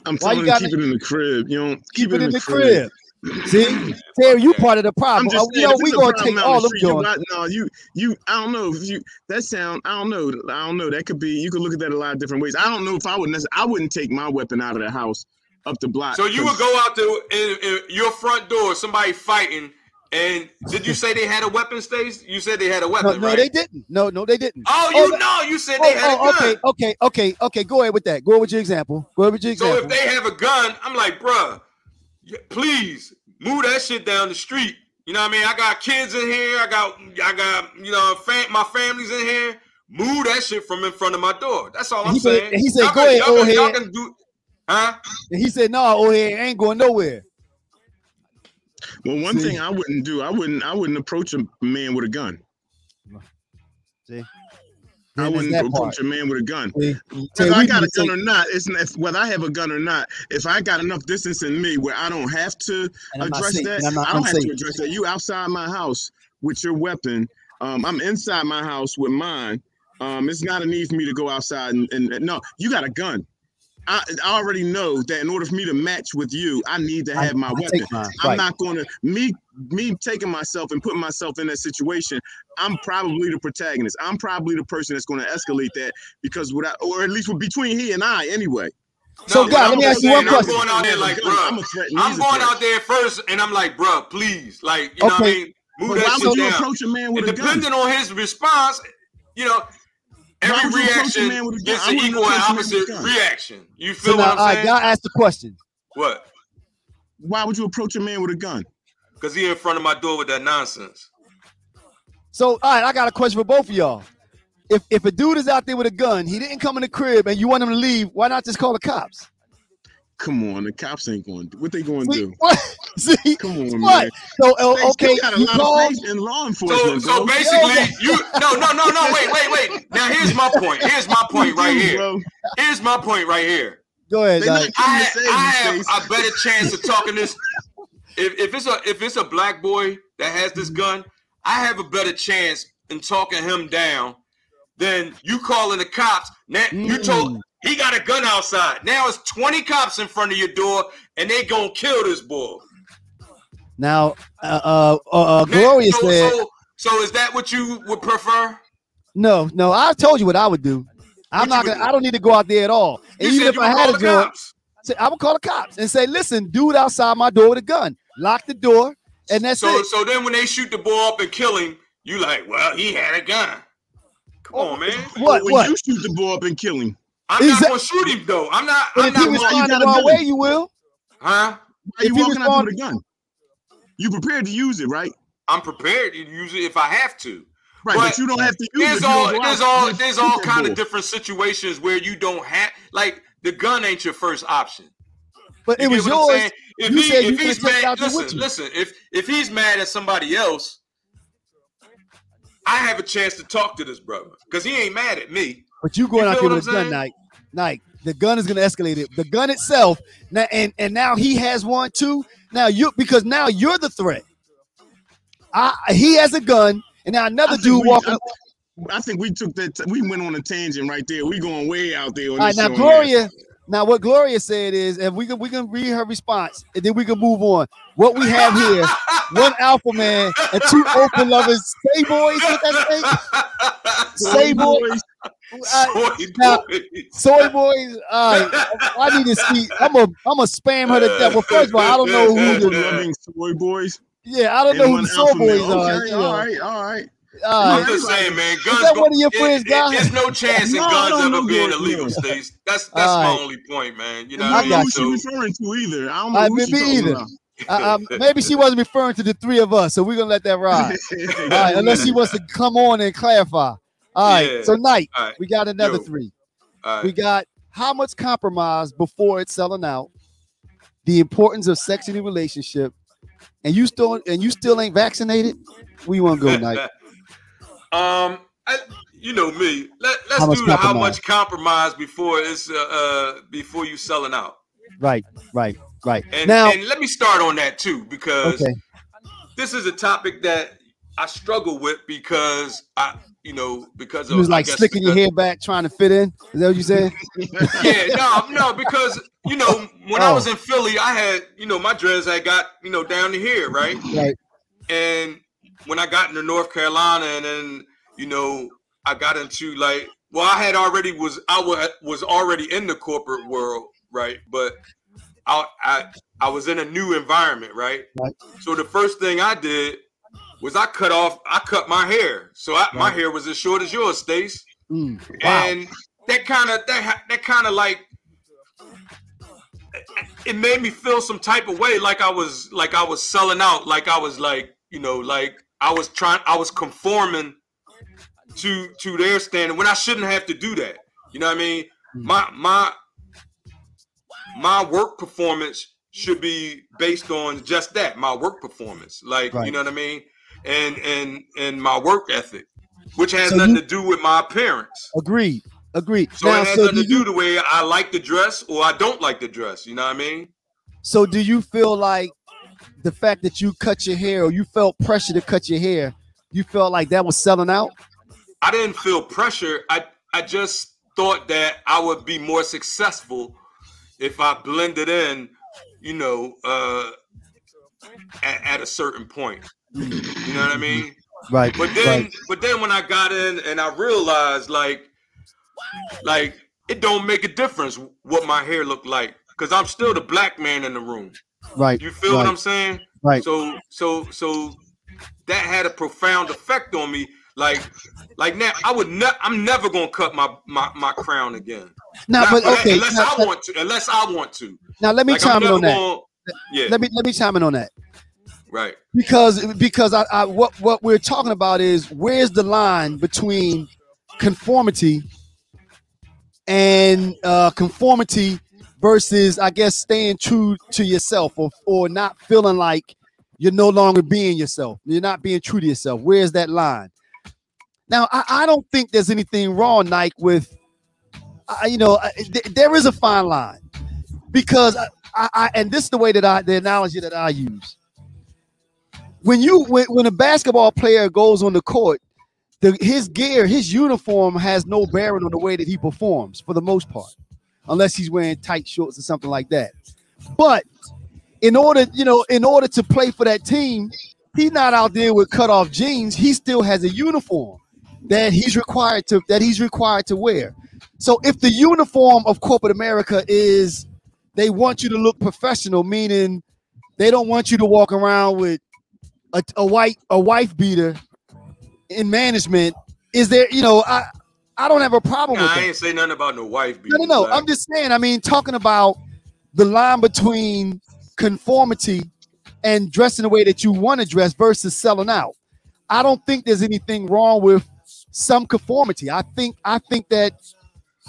I'm Why telling you, keep it- it in the crib. You know, Keep it in the crib. See, Terry, you part of the problem. I'm just Uh, you know, we it's a gonna take all the them you joints. No, you, you. I don't know if you. That sound. I don't know. I don't know. That could be. You could look at that a lot of different ways. I don't know if I would. Necessarily, I wouldn't take my weapon out of the house up the block. So you would go out there in, in your front door, somebody fighting, and did you say they had a weapon, Stace? You said they had a weapon, no, right? they didn't. No, no, they didn't. oh, Oh, you that- know, you said Oh, they had oh, a gun. okay, okay, okay, okay. Go ahead with that. Go ahead with your example. Go ahead with your example. So if they have a gun, I'm like, bruh, please move that shit down the street. You know what I mean? I got kids in here. I got, I got, you know, fam- my family's in here. Move that shit from in front of my door. That's all I'm He said- saying. he said, Y'all "Go can- ahead, y'all old can- y'all head." can do, huh? and he said, "No, oh, he ain't going nowhere." Well, one See? thing I wouldn't do. I wouldn't. I wouldn't approach a man with a gun. See, I wouldn't approach a man with a gun. Whether I got a gun or not, it's if, whether I have a gun or not. If I got enough distance in me where I don't have to and I'm not address safe, that, I don't have to address that. You outside my house with your weapon. Um, I'm inside my house with mine. Um, it's not a need for me to go outside and, and and- no, you got a gun. I, I already know that in order for me to match with you, I need to I- have my I weapon. take mine, I'm right. not going to me me taking myself and putting myself in that situation. I'm probably the protagonist. I'm probably the person that's going to escalate that because without, or at least between he and I anyway. So, but God, I'm let me ask you one saying, I'm question. going out there like, bruh, I'm a threat. and I'm going threat. out there first, and I'm like, bruh, please, like, you know what I Okay. mean? Move But that why shit would you down. approach a man with And a gun? depending on his response, you know, Why every would you approach a reaction man with a gets I an wouldn't equal and approach a man with a opposite reaction. You So feel now, what all I'm right, saying? God asked the question. What? Why would you approach a man with a gun? Because he in front of my door with that nonsense. So, all right, I got a question for both of y'all. If if a dude is out there with a gun, he didn't come in the crib, and you want him to leave, why not just call the cops? Come on, the cops ain't going to do what they going to do. what? See, Come on, what? man. So, uh, They okay, still got a you lot called. of in law enforcement, so bro. basically, you no, no, no, no. Wait, wait, wait. Now here's my point. Here's my point right here. Here's my point right here. Go ahead, They I, coming have- I have Stace. a better chance of talking this. If, if it's a if it's a black boy that has this gun, I have a better chance in talking him down than you calling the cops. Now you told he got a gun outside. Now it's twenty cops in front of your door, and they gonna kill this boy. Now, uh, uh, uh, uh, Now, Gloria so, said, so, so is that what you would prefer? "No, no, I told you what I would do. I'm What not gonna. I don't need to go out there at all. You And even said if you I had a gun, cops. say, I would call the cops and say, "Listen, dude, outside my door with a gun. Lock the door, and that's So it." so then when they shoot the boy up and kill him, you like, well, he had a gun. Come on, man. What? When What? you shoot the boy up and kill him, I'm Is not gonna shoot him though. I'm not. I'm if he not. was- Gonna, respond the got wrong way, you will. huh? why If you he walking out respond- with a gun? You prepared to use it, right? I'm prepared to use it if I have to. Right, But but, you don't have to use it. There's if you all there's all there's all kind of different situations where you don't have like the gun ain't your first option. But You it was what yours. If You he said you if he's could've taken it mad, out there with listen, listen. If if he's mad at somebody else, I have a chance to talk to this brother because he ain't mad at me. But you going You out there with a I'm gun, saying? Nike. Nike. The gun is gonna escalate it. The gun itself. Now and and now he has one too. Now you because now you're the threat. I he has a gun, and now another dude we- walking. I- I think we took that. T- we went on a tangent right there. We going way out there. On right, now Gloria. Now what Gloria said is, if we can we can read her response, and then we can move on. What we have here: one alpha man and two open lovers. Say boys, what that say? Say boys. Uh, Soy now- boys. Soy boys. All right, I need to see. I'm a I'm a spam her to death. Well, first of all, I don't know who Two I mean, soy boys. yeah I don't and know who the soy boys are. Okay, you know. all right, all right. All I'm right. just saying, man. Guns. is that go- one of your it- friends, it- guy? There's no chance in No, guns no, ever no, being illegal, no. Stace. That's that's All my only point, man. You know I what I don't know who So, she's referring to either. I don't know All right, who me- she's talking either. about. Uh, um, maybe she wasn't referring to the three of us, so we're gonna let that ride. All right, unless she wants to come on and clarify. All right, Yeah. so night right. we got another Yo. three. right. We got how much compromise before it's selling out, the importance of sex in a relationship, and you still and you still ain't vaccinated. We want to go night. Um, I, you know me. Let, let's How do the how much compromise before it's uh, uh before you selling out. Right, right. Right. And, now, and let me start on that too, because okay. this is a topic that I struggle with because I, you know, because of was like guess slicking your hair back, trying to fit in. Is that what you said? Yeah, no, no, because you know, when I Oh. was in Philly, I had, you know, my dreads had got, you know, down to here, right? Right. And when I got into North Carolina, and then you know, I got into like, well, I had already was I was was already in the corporate world, right? But I I I was in a new environment, right? Right. So the first thing I did was I cut off, I cut my hair, so I, my hair was as short as yours, Stace. Mm, wow. and that kind of that that kind of like it made me feel some type of way like i was like i was selling out like i was like you know like i was trying i was conforming to to their standard when i shouldn't have to do that. You know what i mean? Hmm. my my my work performance should be based on just that my work performance. Like Right. you know what i mean and and and my work ethic which has So nothing you- to do with my appearance Agreed. Agreed. so now, it has so nothing do to do you, the way I like to dress or I don't like to dress. You know what I mean? so do you feel like the fact that you cut your hair, or you felt pressure to cut your hair, you felt like that was selling out? I didn't feel pressure. I I just thought that I would be more successful if I blended in, you know, uh, at, at a certain point. You know what I mean? Right. But then, right. but then when I got in and I realized, like, like it don't make a difference what my hair looked like because I'm still the black man in the room. Right. You feel right, what I'm saying? Right. So so so that had a profound effect on me. Like like now I would ne- I'm never gonna cut my my, my crown again. Now, Not- but okay. unless Now, I want to. Unless I want to. now let me Like, chime in on that. gonna- yeah. Let me let me chime in on that. Right. because because I, I what what we're talking about is where's the line between conformity and uh, conformity versus I guess staying true to yourself or or not feeling like you're no longer being yourself. You're not being true to yourself. Where's that line? Now I, I don't think there's anything wrong, Nike, with I you know th- there is a fine line because I, I and this is the way that I the analogy that I use when you when, when a basketball player goes on the court the, his gear his uniform has no bearing on the way that he performs for the most part unless he's wearing tight shorts or something like that. But in order you know in order to play for that team he's not out there with cut off jeans. He still has a uniform that he's required to that he's required to wear. So if the uniform of corporate america is they want you to look professional meaning they don't want you to walk around with a, a white a wife beater in management is there you know i i don't have a problem with that. I ain't say nothing about no wife. no no no like- i'm just saying i mean talking about the line between conformity and dressing the way that you want to dress versus selling out i don't think there's anything wrong with some conformity i think i think that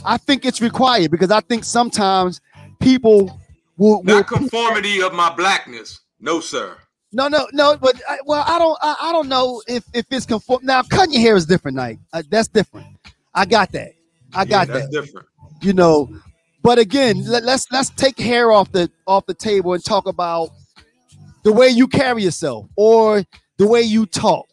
i think it's required because i think sometimes people will, will not conformity of my blackness. No, sir. No, no, no. But I, well, I don't, I, I don't know if if it's conform. Now, cutting your hair is different, Night. Uh, that's different. I got that. I got yeah, that's that. different. You know, but again, let, let's let's take hair off the off the table and talk about the way you carry yourself, or the way you talk,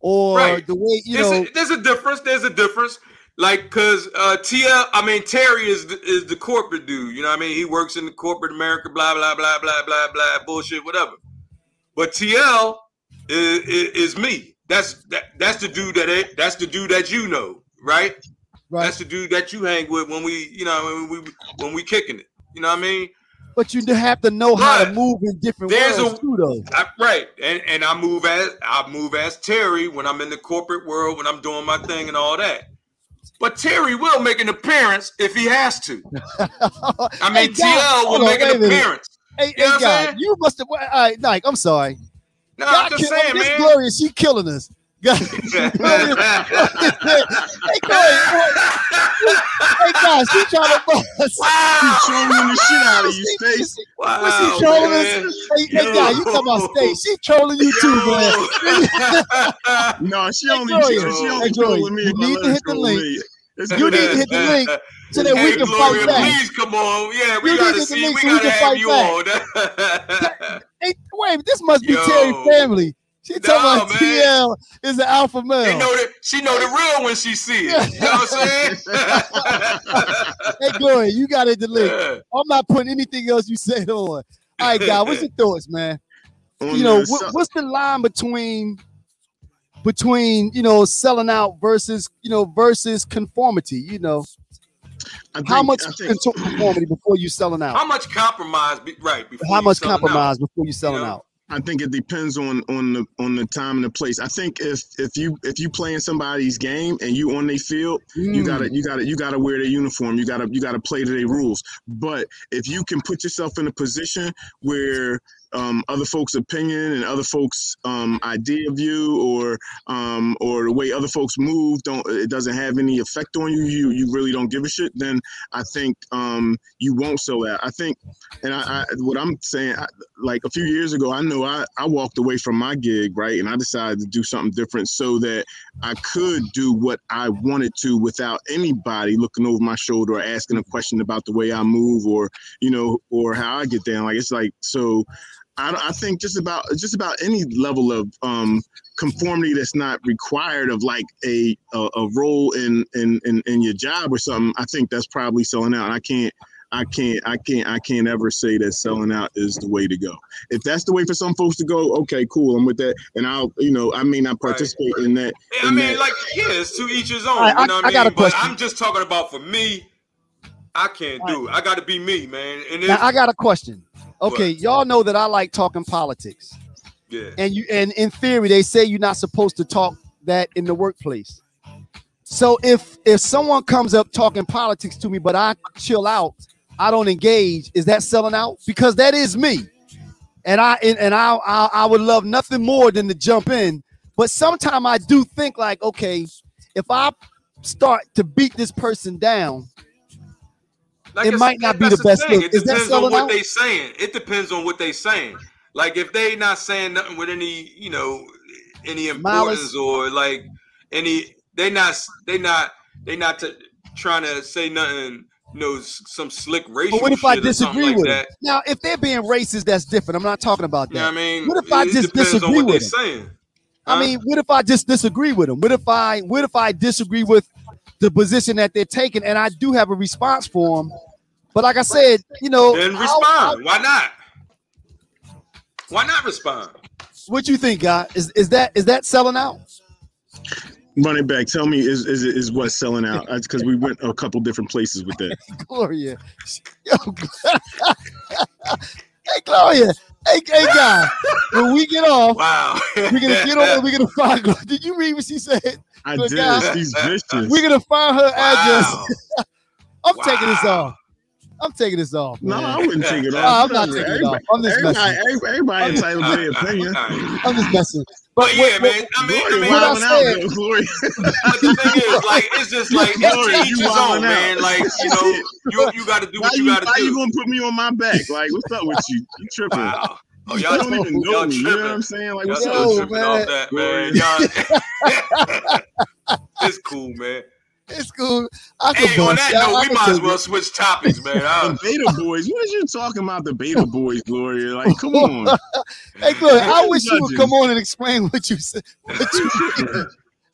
or Right. the way you there's, know. a, there's a difference. There's a difference. Like, cause uh, TL, I mean Terry is the, is the corporate dude. You know what I mean? He works in the corporate America. Blah blah blah blah blah blah bullshit. Whatever. But TL is, is, is me. That's that, that's the dude that it, that's the dude that you know, right? right. That's the dude that you hang with when we, you know, when we when we kicking it. You know what I mean? But you have to know how to move in different there's worlds a- too, though. I, right, and and I move as I move as Terry when I'm in the corporate world when I'm doing my thing and all that. But Terry will make an appearance if he has to. I mean, Hey, TL will on, make an appearance. Hey, You hey, know what I'm God, you must have. All right, Nike, I'm sorry. No, God I'm just kill- saying, Miss man. Gloria, she killing us. God, hey, Gloria, hey, guys, she trying to bust. wow, trolling the shit out of you, Stace. wow, Was she trolling man. us? Hey, hey, God, you talking about state? She trolling you too, man. No, she Hey, only Gloria, she, she only Gloria, trolling me. you need to hit the link. me. You need to hit the link so that we can Gloria, fight back. please come on. Yeah, we You gotta see. We so gotta can have fight you on. Hey, wait, this must be Yo. Terry family. She talking No, about man. TL is an alpha They male. know that she know the real when she see it. You know what I'm saying? Hey, Gloria, you got it the link. I'm not putting anything else you said on. All right, guys, what's your thoughts, man? On You know, the what, what's the line between between you know selling out versus you know versus conformity? You know, I think, how much I think, conformity before you selling out? How much compromise? Be, right. Before How much selling out? compromise before you selling know? out? I think it depends on on the on the time and the place. I think if if you if you playing somebody's game and you on their field, you Mm. gotta you gotta you gotta wear their uniform. You gotta you gotta play to their rules. But if you can put yourself in a position where um, other folks' opinion and other folks' um, idea of you, or um, or the way other folks move, don't it doesn't have any effect on you. You you really don't give a shit. Then I think um, you won't sell that. I think, and I, I what I'm saying, I, like a few years ago, I know I I walked away from my gig, right, and I decided to do something different so that I could do what I wanted to without anybody looking over my shoulder or asking a question about the way I move or you know or how I get down. Like it's like so. I, I think just about just about any level of um, conformity that's not required of like a a, a role in, in in in your job or something. I think that's probably selling out. I can't. I can't, I can't, I can't ever say that selling out is the way to go. If that's the way for some folks to go, okay, cool, I'm with that, and I'll, you know, I may not Right. participate in that. Yeah, I mean, that- like, yeah, it's to each his own. All right, you know I- what I I, got a mean? But question. I'm just talking about for me. I can't do it. I got to be me, man. And Now I got a question. Okay, y'all um, know that I like talking politics, yeah, and you and in theory they say you're not supposed to talk that in the workplace. So if if someone comes up talking politics to me, but I chill out, I don't engage, is that selling out? Because that is me, and I and, and I, I I would love nothing more than to jump in. But sometimes I do think like, okay, if I start to beat this person down, Like it might not be the best thing. look. It Is depends on what out? they saying. It depends on what they're saying. Like if they not saying nothing with any, you know, any importance Malice. or like any, they not, they not, they not t- trying to say nothing. You know, some slick racial But what if I disagree like with that. him? Now, if they're being racist, that's different. I'm not talking about You know that. what I mean? What if I just disagree with 'em? saying. I mean, what if I just disagree with them? What if I what if I disagree with the position that they're taking and I do have a response for them? But like I said, you know, then I'll- respond. Why not? Why not respond? What you think, guy? Is is that is that selling out? Running back. Tell me, is is is what's selling out? Because we went a couple different places with that. Gloria. Yo, hey Gloria. Hey, hey guy. When we get off, Wow. we're gonna get on. We're gonna find. Did you read what she said? I Look, did. guys, She's vicious. We're gonna find her address. Wow. I'm taking this off. I'm taking this off. no. I wouldn't take it No, off. I'm not taking it off. I'm just everybody, messing. everybody, everybody entitled to their opinion. All right. I'm just messing. But But yeah, what- man. I mean, I Gloria mean, what I wilding out said- though, Gloria. but the thing is, like, it's just like it's Gloria, to each you his wilding own, man. Like, you know, you you got to do Why what you, you got to do. why you gonna put me on my back? Like, what's up with you? You tripping? Wow. Oh, You y'all, don't even know y'all me. You know what I'm saying? Like, Y'all what's still up? tripping man. off that, man. Y'all, it's cool, man. It's cool. I can Hey, on bust. that I- note, we might as well switch topics, man. The I, Beta Boys. What are you talking about? The Beta Boys, Gloria? Like, come on. Hey, good. I I'm wish you would come on and explain what you said. What you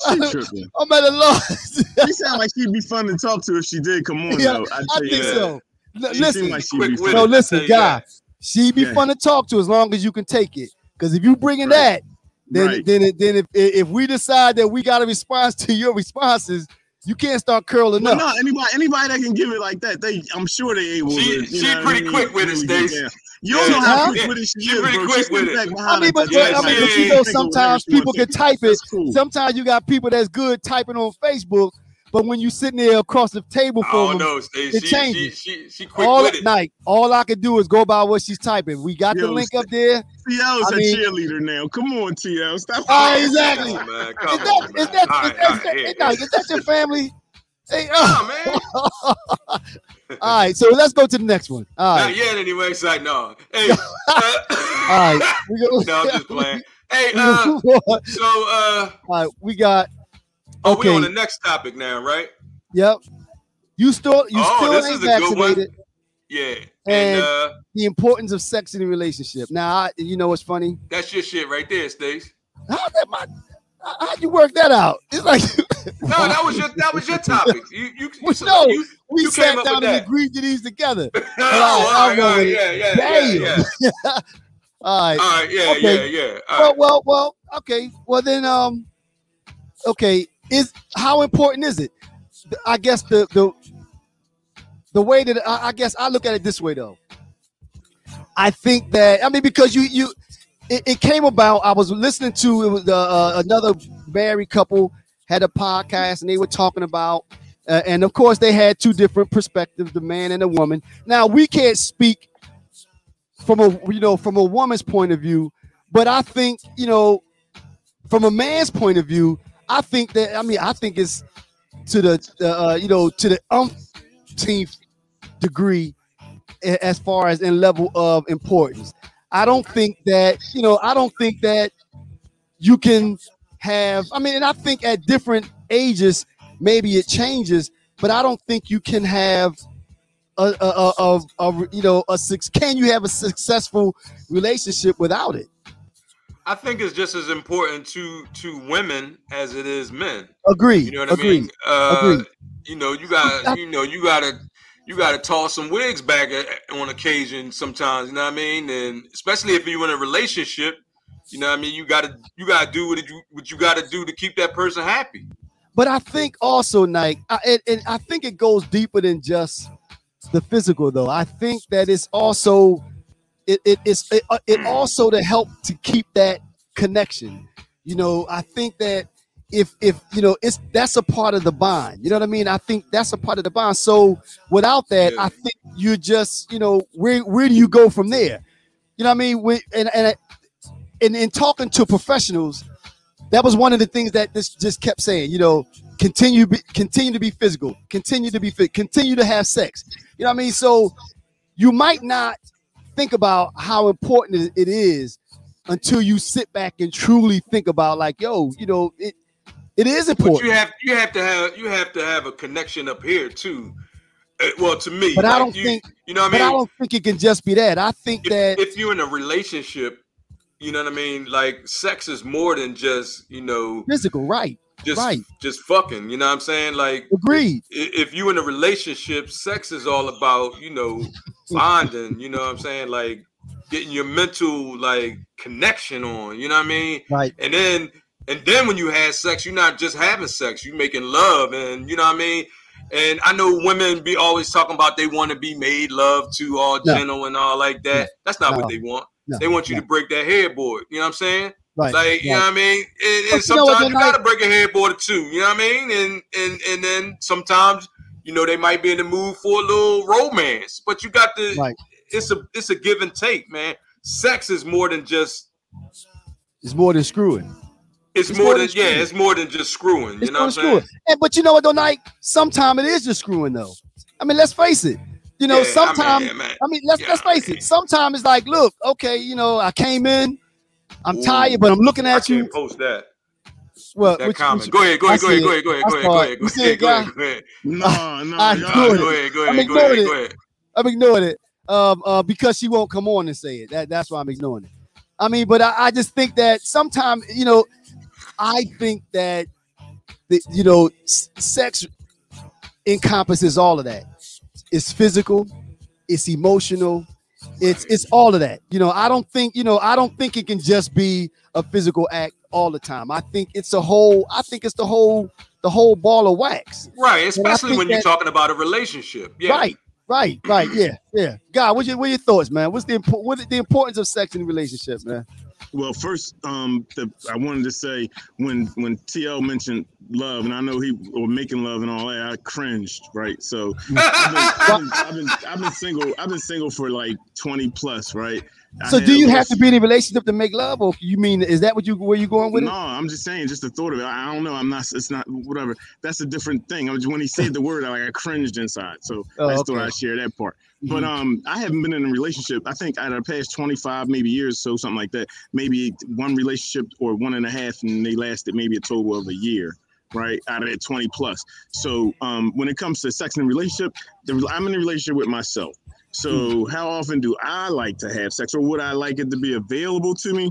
She tripping. I'm at a loss. She sound like she'd be fun to talk to if she did come on. Yeah, though. I'd I think that. so. L- She listen, seemed like she'd quick be fun. no, listen, guys. that. She be Yeah. fun to talk to as long as you can take it. Because if you bringing Right. that, then Right. then it- then if if we decide that we got a response to your responses, you can't start curling But up. no, anybody anybody that can give it like that, they I'm sure they able She- to. she pretty I mean, quick with it, really Stace. down. You don't know Yeah. how Huh? quick with it she, She is, pretty bro. quick She's with it. I mean, but, Yeah, I mean, she but you is. know, take sometimes people can take." type it. Cool. Sometimes you got people that's good typing on Facebook, but when you sitting there across the table I from don't them it She, she, changes. she, she quick all with it. night, all I can do is go by what she's typing. We got the link up there. TL's I a mean- cheerleader now. Come on, TL. Stop. Ah, playing. exactly. On, man. Is Come that on, is that All is right, that, all is right, that, here, no, here. is that your family? Hey, oh. Nah, man. all right, so let's go to the next one. All Not right, yet, anyway. It's like, no. Hey. all right, no, I'm just playing. Hey, uh, so, uh, right, we got oh, we on the next topic now, right? Yep. You still you Oh, still this ain't is a good one. vaccinated. Yeah, And- and uh, The importance of sex in a relationship. Now, I, you know what's funny? that's your shit right there, Stace. How that my how how'd you work that out? It's like No, that was your that was your topic. You you, you, know. you, we you sat down and that. agreed to these together. oh, all right, all right, yeah, yeah, Damn. yeah, yeah. All right. All right, yeah, Okay. yeah, yeah. All Well, right. well, well. Okay. Well, then, um, okay. Is how important is it? I guess the the the way that I, I guess I look at it this way though. I think that I mean because you you it, it came about. I was listening to it was uh, uh, another married couple had a podcast and they were talking about. Uh, and of course, they had two different perspectives, the man and the woman. Now we can't speak from a you know from a woman's point of view, but I think you know from a man's point of view, I think that I mean I think it's to the uh, you know to the umpteenth degree as far as in level of importance. I don't think that you know I don't think that you can have I mean and I think at different ages maybe it changes, but I don't think you can have a, a, a, a, you know a six can you have a successful relationship without it? I think it's just as important to to women as it is men. Agree. You know what I mean? Uh, Agreed. You know, you got you know you got to you got to toss some wigs back at, on occasion sometimes. You know what I mean? And especially if you're in a relationship, you know what I mean. You got to you got to do what you what you got to do to keep that person happy. But I think also, Nike, I, it, it, I think it goes deeper than just the physical, though. I think that it's also it, it it's it, uh, it also to help to keep that connection. You know, I think that if if you know it's that's a part of the bond. You know what I mean? I think that's a part of the bond. So without that. I think you just you know where where do you go from there? You know what I mean? When, and and in, in talking to professionals, that was one of the things that this just kept saying. You know, continue be, continue to be physical, continue to be fit, continue to have sex. You know what I mean? So you might not think about how important it- is until you sit back and truly think about like, yo, you know, it it is important. But you have you have to have you have to have a connection up here too. Uh, well, to me, But I don't you, think- you know what but I I don't think it can just be that. I think that if, if you're in a relationship, you know what I mean. Like sex is more than just you know physical, right? just Right. just fucking. You know what I'm saying? Like Agreed. i- if you're in a relationship, sex is all about you know bonding. You know what I'm saying? Like getting your mental like connection on. You know what I mean? Right. And then and then when you have sex, you're not just having sex, you're making love, and you know what I mean. And I know women be always talking about they want to be made love to, all No. gentle and all like that. That's not No. what they want. No. They want you No. to break that headboard. You know what I'm saying? Right. Like, you know what I mean? And, and But you know sometimes you gotta break a headboard or two. You know what I mean? And and and then sometimes, you know, they might be in the mood for a little romance. But you got to Right. it's a it's a give and take, man. Sex is more than just It's more than screwing. it's, It's more, more than, than yeah, it's more than just screwing. It's you know what I'm saying? And, but you know what, though, Nike? Sometimes it is just screwing, though. I mean, let's face it. You know, Yeah, I mean, sometimes yeah. I mean, let's let's face man. it. Sometimes it's like, look, okay, you know, I came in, I'm Ooh. tired, but I'm looking I at you. can't post that. Well, That which- comment. which- go ahead, go ahead, go ahead, go ahead, go ahead, go ahead, go ahead, go You see ahead, it, go guy? ahead, go ahead. No, no, I y'all- do Go it. ahead, go I'm ahead, go ignoring ahead, it. go ahead. I'm ignoring it um, uh, because she won't come on and say it. That, that's why I'm ignoring it. I mean, but I, I just think that sometimes, you know, I think that, the, you know, sex encompasses all of that. It's physical, it's emotional, it's it's all of that. You know, I don't think, you know, I don't think it can just be a physical act all the time. I think it's a whole. I think it's the whole the whole ball of wax. Right, especially think when you're talking about a relationship. Yeah. Right, right, right. Yeah, yeah. God, what's your what your thoughts, man? What's the impo- what the importance of sex in a relationship, man? Well, first, um, the, I wanted to say when when TL mentioned love, and I know he or making love and all that, I cringed. Right, so I've been, I've been, I've been, I've been single. I've been single for like twenty plus. Right. I So, do you have to be in a relationship to make love, or you mean is that what you where you going with No, it? I'm just saying, just the thought of it. I don't know. I'm not. It's not whatever. That's a different thing. I was, when he said the word, I, like, I cringed inside. So Oh, I just thought. I'd share that part. But Mhm. um, I haven't been in a relationship. I think out of the past 25 maybe years, so something like that. Maybe one relationship or one and a half, and they lasted maybe a total of a year. right? Out of that 20 plus. So um, when it comes to sex and relationship, the, I'm in a relationship with myself. So how often do I like to have sex, or would I like it to be available to me?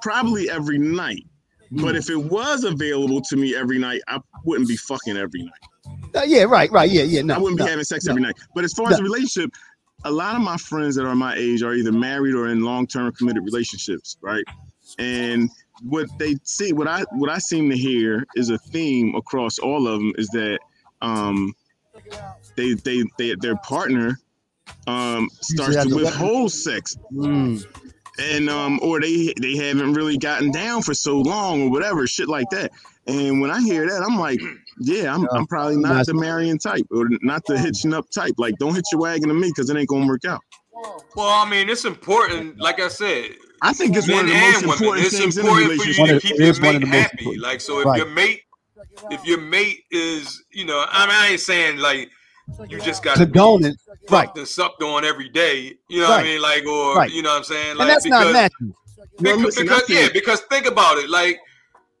Probably every night. But if it was available to me every night, I wouldn't be fucking every night. Uh, yeah, right, right. Yeah, yeah. No, I wouldn't no. be having sex no. every night. But as far as No. the relationship, a lot of my friends that are my age are either married or in long-term committed relationships, right? And what they see, what I what I seem to hear is a theme across all of them is that um, they they they their partner um, starts have to the withhold sex Mm. and um or they they haven't really gotten down for so long or whatever shit like that and when i hear that i'm like yeah i'm, I'm probably not Nice. the marrying type or not the hitching up type like don't hitch your wagon to me because it ain't gonna work out Well, I mean, it's important. Like I said, i think it's one of the most and women. important It's things in a important for you to keep it your is one of mate the happy. important. Like, so if Right. your mate, if your mate is, you know, I mean, I ain't saying like you just got to Condoning, right? fucked and sucked on every day. You know what I mean? Like, or Right. you know what I'm saying? Like, and that's because, not natural. Well, because, listen, because yeah, think- because think about it. Like,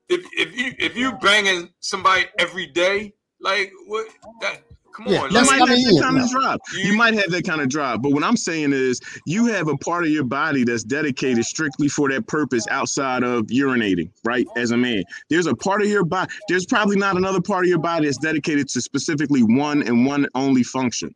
if if you if you banging somebody every day, like what? That come Yeah, on, you might have that kind no. of drive. You- You might have that kind of drive. But what I'm saying is, you have a part of your body that's dedicated strictly for that purpose outside of urinating, right? As a man, there's a part of your body. There's probably not another part of your body that's dedicated to specifically one and one only function.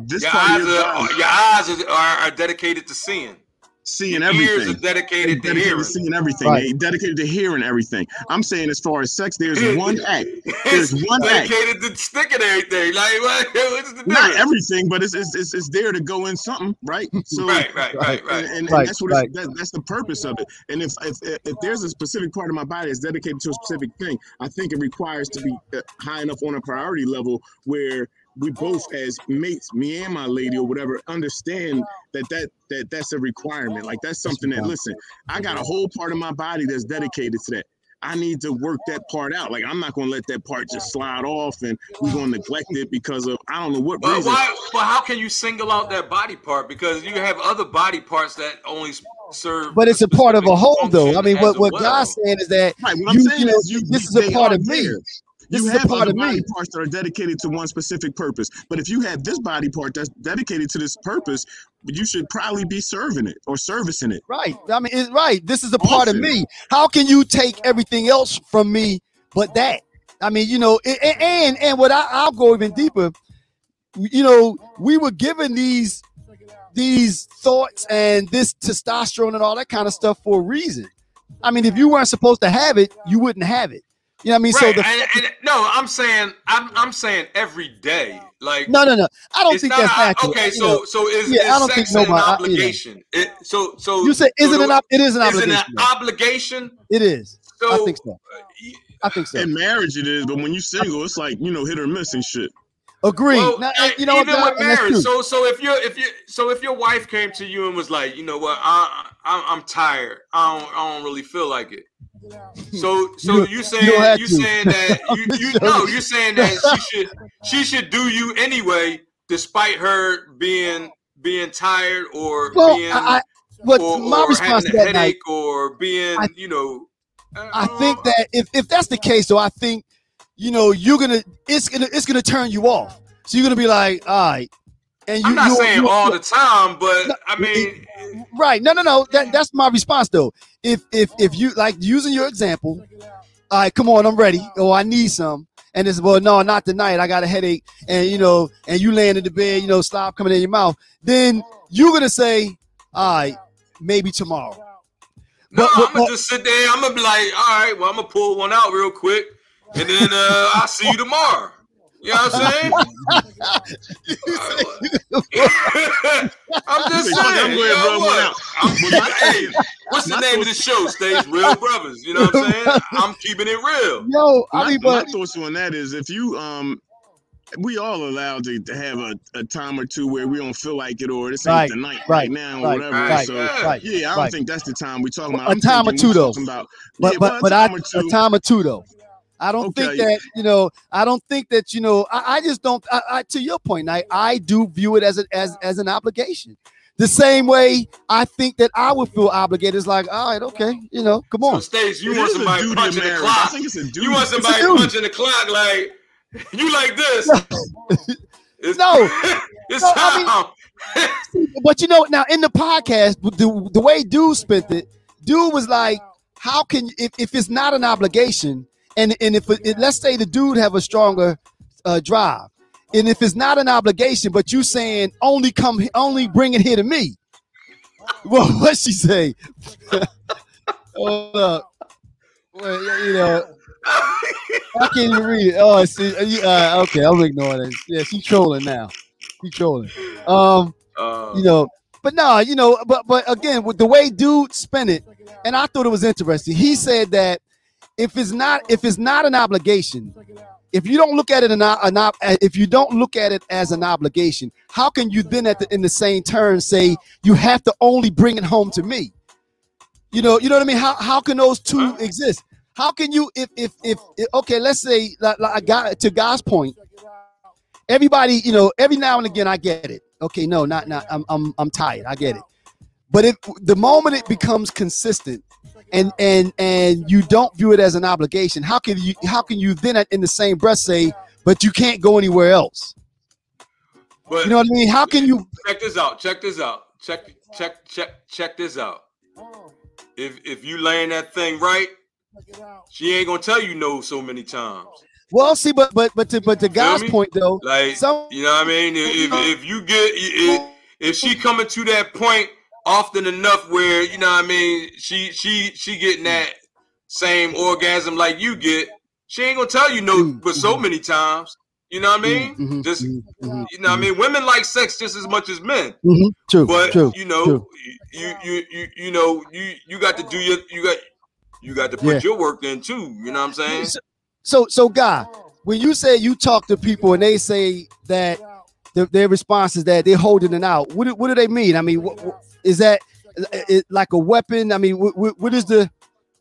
This your part eyes of your are body, your eyes are, are, are dedicated to seeing. Seeing Your ears are everything. dedicated to hearing. to seeing everything. Right. They dedicated to hearing everything. I'm saying as far as sex, there's one act. There's There's one act. dedicated to sticking everything. Like what? What's the? Not everything, but it's, it's it's it's there to go in something, right? So Right, right, right, right. and, and, Right, and that's what right. it's, that, that's the purpose of it. And if, if if there's a specific part of my body that's dedicated to a specific thing, I think it requires to be uh, high enough on a priority level where we oh, both, as mates, me and my lady or whatever, understand that that that that's a requirement. Like that's something that listen, I got a whole part of my body that's dedicated to that. I need to work that part out. Like I'm not gonna let that part just slide off and we're gonna neglect it because of I don't know what But reason. why? But how can you single out that body part? Because you have other body parts that only serve. But it's a part of a whole, though. I mean, what what well. God's saying is that Right. What I'm You- saying you know, is, you, this is a part of me. there. This you is a have part other of me. body parts that are dedicated to one specific purpose. But if you have this body part that's dedicated to this purpose, you should probably be serving it or servicing it. Right. I mean, it's right. This is a part of me. How can you take everything else from me but that? I mean, you know, a- a- and and what I, I'll go even deeper. You know, we were given these these thoughts and this testosterone and all that kind of stuff for a reason. I mean, if you weren't supposed to have it, you wouldn't have it. You know what I mean? Right. So the and, and, no, I'm saying I'm I'm saying every day. Like no, no, no. I don't think not that's a- natural. okay. So know. so is, Yeah, I don't think sex an nobody- I- you know. obligation? It, so so you say is so it an the- it is an is it obligation. an obligation? It is. So I think so. I think so. In marriage, it is, but when you're single, it's like you know hit or miss and shit. Agree. Well, Now, uh, you know what, even Doc? with marriage. So, so if you if you so if your wife came to you and was like, you know what, I, I I'm tired. I don't I don't really feel like it. So so You- you, you saying you saying that you, you no you're saying that she should she should do you anyway, despite her being being tired or Well, being I, I or, my or response having a that night, or being I- you know. Uh, I think uh, that if, if that's the case, though, I think you know you're gonna it's gonna it's gonna turn you off. So you're gonna be like, all right, and you. I'm not saying all the time, but No, I mean, right. No, no, no. That that's my response though. If if if you like using your example, all right, come on, I'm ready. Oh, I need some. And it's well, no, not tonight. I got a headache, and you know, and you laying in the bed, you know, slop coming in your mouth. Then you're gonna say, all right, maybe tomorrow. No, But- I'm gonna just sit there. I'm gonna be like, all right, well, I'm gonna pull one out real quick, and then uh, I'll see you tomorrow. You know what I'm saying? I'm just You say, "Fuck it, I'm going to know rub one out." I'm, Well, my hey, thing- what's the name of the show? Stays Real Brothers. You know what I'm saying? I'm keeping it real. Yo, I my, mean, my but thoughts on that is if you um we all allowed to, to have a, a time or two where we don't feel like it or this ain't Right, the night right, right, now or right, whatever. right, so right, yeah, I don't right. think that's the time we're talking about. A I'm time or thinking two, though. About, but yeah, but but a I time or a time or two though. I don't think that you know. I don't think that you know. I, I just don't. I, I to your point, I I do view it as a, as as an obligation. the same way I think that I would feel obligated. It's like, all right, okay, you know, come So on. Stace, you It want somebody punching the marriage. I clock. think it's a duty. You want somebody punching the clock like you like this. It's, No. it's No, I time. But you know, now in the podcast, the, the way dude spent it, dude was like, how can if, if it's not an obligation, and and if it, let's say the dude have a stronger uh, drive, and if it's not an obligation, but you saying only come only bring it here to me. Well, what she say? Hold up. Well, you know, I can't even read it. Oh, see, uh, uh, okay, I'm ignoring it. Yeah, she trolling now. She trolling. Um, Uh, you know, but no, you know, but but again, with the way dude spent it, and I thought it was interesting. He said that if it's not if it's not an obligation, if you don't look at it an, an if you don't look at it as an obligation, how can you then at the in the same turn say you have to only bring it home to me? You know, you know what I mean? How how can those two exist? How can you if if if, if okay, let's say like, like I got to God's point, everybody, you know, every now and again I get it. Okay, no, not not I'm I'm I'm tired. I get it. But if the moment it becomes consistent and and and you don't view it as an obligation, how can you how can you then in the same breath say, but you can't go anywhere else? but You know what I mean? How can you check this out. Check this out. Check check check check this out. If if you laying that thing right, she ain't gonna tell you no so many times. well see but but but to but to God's me? point though, Like some you know what I mean? If if, if you get if, if she coming to that point often enough where you know what I mean, she she she getting that same orgasm like you get, she ain't gonna tell you no Mm, but so many times. You know what I mean? Mhm, Just mhm, mhm, you know what I mean? Women like sex just as much as men. mhm. true, But true. you know, true. you you you you know, you you got to do your you got you got to put Yeah. your work in too. You know what I'm saying? So, so, so, guy, when you say you talk to people and they say that their, their response is that they're holding it out, what do, what do they mean? I mean, what, what- is that i- i- like a weapon? I mean, what, what- is the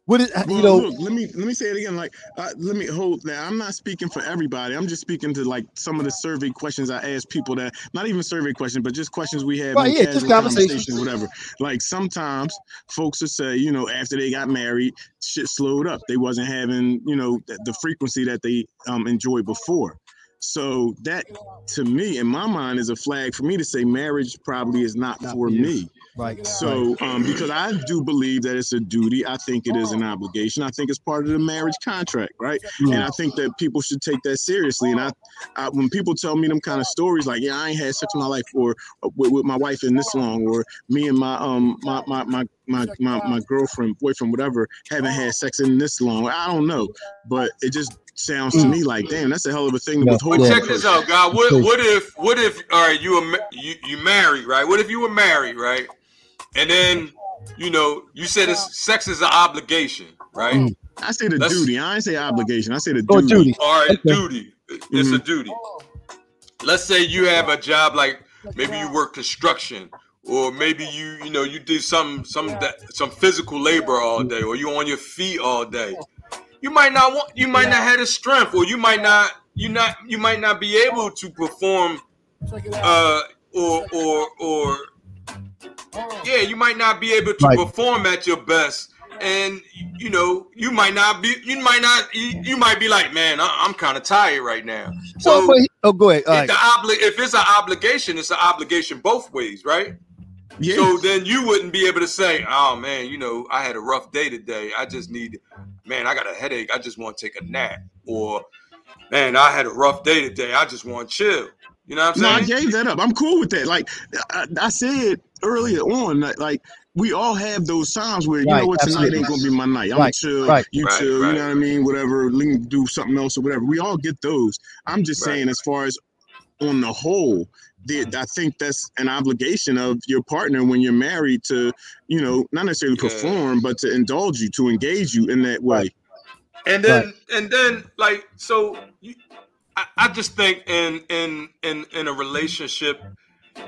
what is you know? look, let me let me say it again. Like, uh, let me hold that. I'm not speaking for everybody. I'm just speaking to like some of the survey questions I ask people that not even survey questions, but just questions we have Right, yeah, just casual conversation. conversation, whatever. Like sometimes folks will say, you know, after they got married, shit slowed up. They wasn't having, you know, the, the frequency that they um enjoyed before. So that, to me, in my mind, is a flag for me to say marriage probably is not Not for for you. me. Right. So, um, because I do believe that it's a duty, I think it is an obligation. I think it's part of the marriage contract, right? Mm. And I think that people should take that seriously. And I, I when people tell me them kind of stories, like, yeah, I ain't had sex in my life, or uh, with, with my wife in this long, or me and my um my my my my my, uh, my girlfriend, boyfriend, whatever, haven't had sex in this long. I don't know, but it just sounds to mm. me like, damn, that's a hell of a thing to Yeah. withhold. But check this out, God. What what if what if all right, you were you, you married, right? What if you were married, right? And then you know you said it's, sex is an obligation, right? Mm. I say the Let's- duty. I ain't say obligation. I say the oh, duty. duty. All right, Okay. duty. It's a mm-hmm. duty. Oh. Let's say you have a job like maybe you work construction, or maybe you you know you do some some that, some physical labor all day, or you're on your feet all day. You might not want you might not have the strength, or you might not you not you might not be able to perform uh or or or yeah you might not be able to Right. perform at your best and you know you might not be you might not you, you might be like man I, i'm kind of tired right now so So, but, oh, go ahead. All if, right. the obli- if it's an obligation it's an obligation both ways right Yeah. so then you wouldn't be able to say oh man you know i had a rough day today i just need man i got a headache i just want to take a nap or man i had a rough day today i just want to chill you know what i'm saying? No, I gave that up. I'm cool with that. Like I, I said earlier on, like we all have those times where you know what tonight ain't gonna be my night. I'm Right, chill, right. you Right, chill. right. You know what I mean? Whatever. We do something else or whatever. We all get those. I'm just Right. saying, as far as on the whole, the, I think that's an obligation of your partner when you're married to, you know, not necessarily Yeah. perform, but to indulge you, to engage you in that way. and then and then like so you, I, I just think in in in in a relationship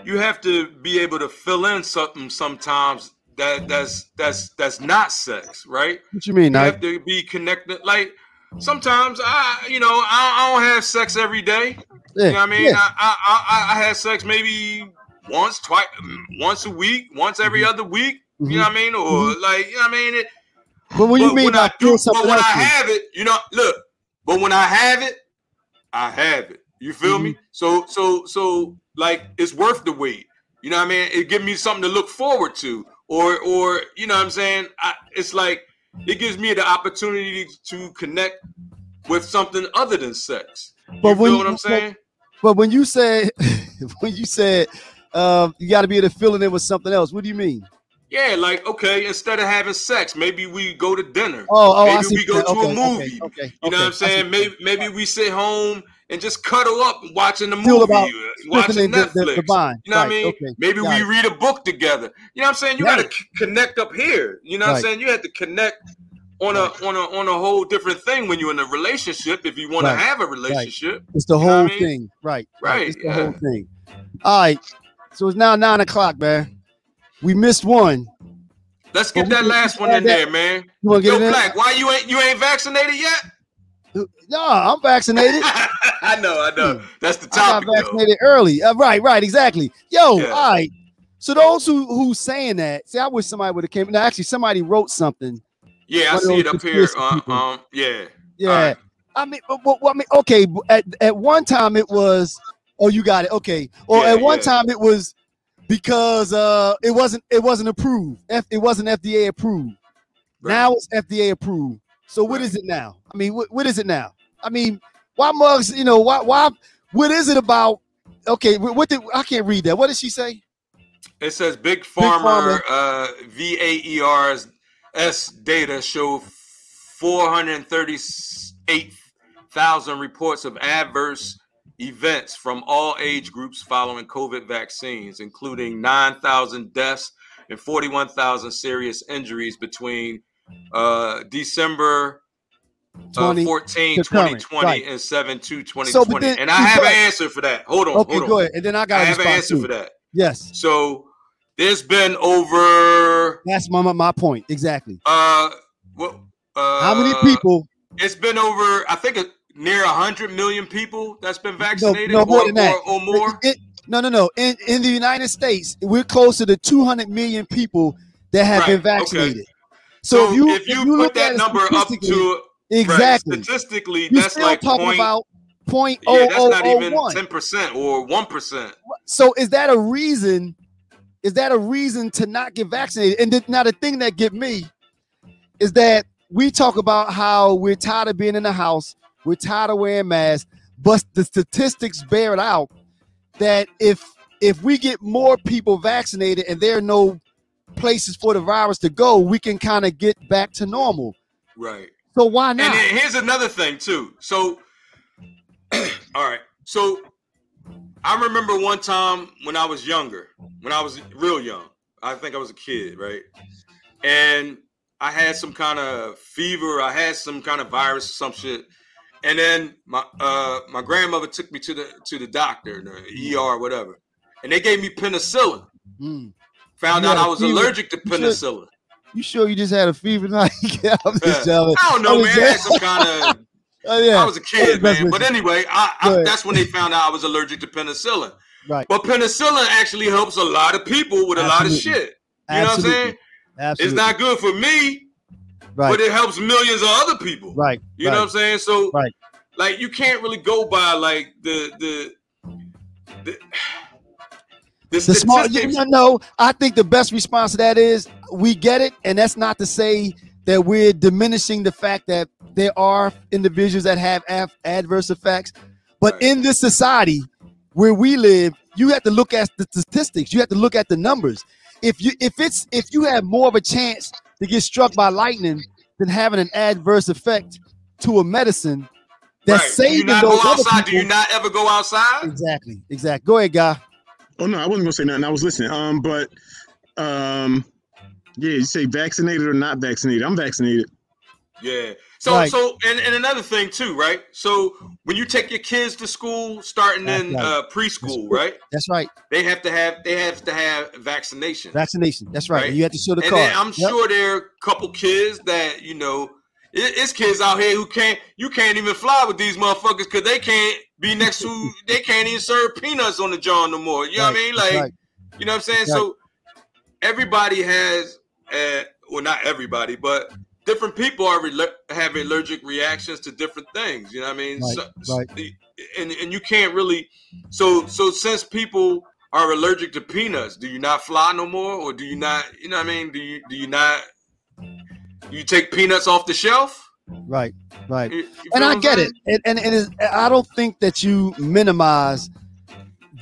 you have to be able to fill in something sometimes that that's that's that's not sex right What you mean? you Now, have to be connected like sometimes i you know i, I don't have sex every day yeah, you know what i mean yeah. I, I i i had sex maybe once, twice, once a week, once every Mhm. other week. Mhm. You know what I mean? Or like, you know what I mean? It, But when you mean when I do, something but when I have it, you know, look. But when I have it, I have it. You feel me? Mm-hmm. So, so, so, like, it's worth the wait. You know what I mean? It gives me something to look forward to, or, or, you know what I'm saying? I, it's like it gives me the opportunity to connect with something other than sex. You But when you- what I'm saying? But when you said when you said um, you got to be able to fill it in with something else, what do you mean? Yeah, like okay, instead of having sex, maybe we go to dinner. Oh, oh, I maybe we go to you're a movie. Okay, okay, You know okay, what I'm saying? Maybe maybe we sit home and just cuddle up watching the Feel movie, uh, watching the- Netflix. the- the bond. You know what I mean? okay, Maybe got we it. read a book together. You know what I'm saying? You Right. got to c- connect up here. You know what I'm saying? You have to connect on a on a on a whole different thing when you're in a relationship. If you want Right, to have a relationship, It's the whole what I mean? thing, right? Right, It's the yeah. whole thing. All right. So it's now nine o'clock, man. We missed one. let's get that last one in add there, man. You want to Yo, get in? Black, why you ain't you ain't vaccinated yet? No, I'm vaccinated. I know, I know. That's the I got topic. though. vaccinated early. Uh, right, right, exactly. Yo, Yeah. all right. So those who who saying that, see, I wish somebody would have came. Now, actually, somebody wrote something. Yeah, I see it up here. Uh, um, yeah. Yeah, Alright. I mean, but, but- I mean, okay. At at one time it was, oh, you got it. Okay. Or Yeah, at one yeah. time it was because uh it wasn't it wasn't approved. F, it wasn't FDA approved. Right. Now it's FDA approved. So what Right. is it now? I mean, what, what is it now? I mean, why mugs? You know, why why? What is it about? Okay, what, what did I can't read that? What did she say? It says Big Pharma. Pharma, uh, VAERS S data show 438,000 reports of adverse events from all age groups following COVID vaccines, including 9,000 deaths and 41,000 serious injuries between uh, December uh, 14, 2020 right. and 7 2, So, but 2020. then- and I have an answer for that. Hold on. Okay, hold on. go ahead. And then I got I have an answer too. for that. Yes, So there's been over that's my my- point exactly. uh what uh How many people? It's been over I think near hundred million people that's been vaccinated no more or, than that. or, or more. It- no, no, no. In in the United States, we're closer to 200 million people that have been Right, okay. vaccinated. So, So, if you if you, look put that at it number up to exactly, right, statistically, you're that's like talking point, about point yeah, oh that's oh not even ten percent or one percent. So is that a reason? Is that a reason to not get vaccinated? And th- now the thing that get me is that we talk about how we're tired of being in the house, we're tired of wearing masks, but the statistics bear it out that if if we get more people vaccinated and there are no places for the virus to go, we can kind of get back to normal. Right. So why not? then here's another thing too. So, all right. So, I remember one time when I was younger, when I was real young. I think I was a kid, right? And I had some kind of fever. I had some kind of virus or some shit. And then my uh, my grandmother took me to the to the doctor, the ER, whatever, and they gave me penicillin. Mm. Found You out I was fever? allergic to penicillin. You sure you just had a fever tonight? yeah, I'm just jealous. I don't know, I was man. I had some kind of Oh, yeah. I was a kid, man. But anyway, I, I, that's when they found out I was allergic to penicillin. Right. But penicillin actually helps a lot of people with a lot of shit. You know what I'm saying? Absolutely. It's not good for me, right. but it helps millions of other people. right. You right. know what I'm saying? So, Right. like, you can't really go by like the the the, the The small, statistics. no, no, I think the best response to that is we get it, and that's not to say that we're diminishing the fact that there are individuals that have af- adverse effects. But Right. in this society where we live, you have to look at the statistics. You have to look at the numbers. If you if it's if you have more of a chance to get struck by lightning than having an adverse effect to a medicine that's Right. Do you saving not those go other outside? Do you not ever go outside? Exactly, exactly. Go ahead, guy. Oh no, I wasn't gonna say nothing. I was listening. Um, but um, yeah, you say vaccinated or not vaccinated. I'm vaccinated. Yeah. So Right. so and, and another thing too, right? So when you take your kids to school, starting in right. uh, preschool, That's right? That's right. They have to have they have to have vaccination. Vaccination. That's right. Right. You have to show the and card. I'm Yep. sure there are a couple kids that you know, it, it's kids out here who can't you can't even fly with these motherfuckers because they can't be next to they can't even serve peanuts on the John no more. You know what I mean? Like right. You know what I'm saying? So everybody has, uh, well, not everybody, but different people are have allergic reactions to different things. You know what I mean? Right, so, right. And and you can't really. So so since people are allergic to peanuts, do you not fly no more, or do you not? You know what I mean? Do you do you not? You take peanuts off the shelf? Right, right. You- you and I get it. And and, and I don't think that you minimize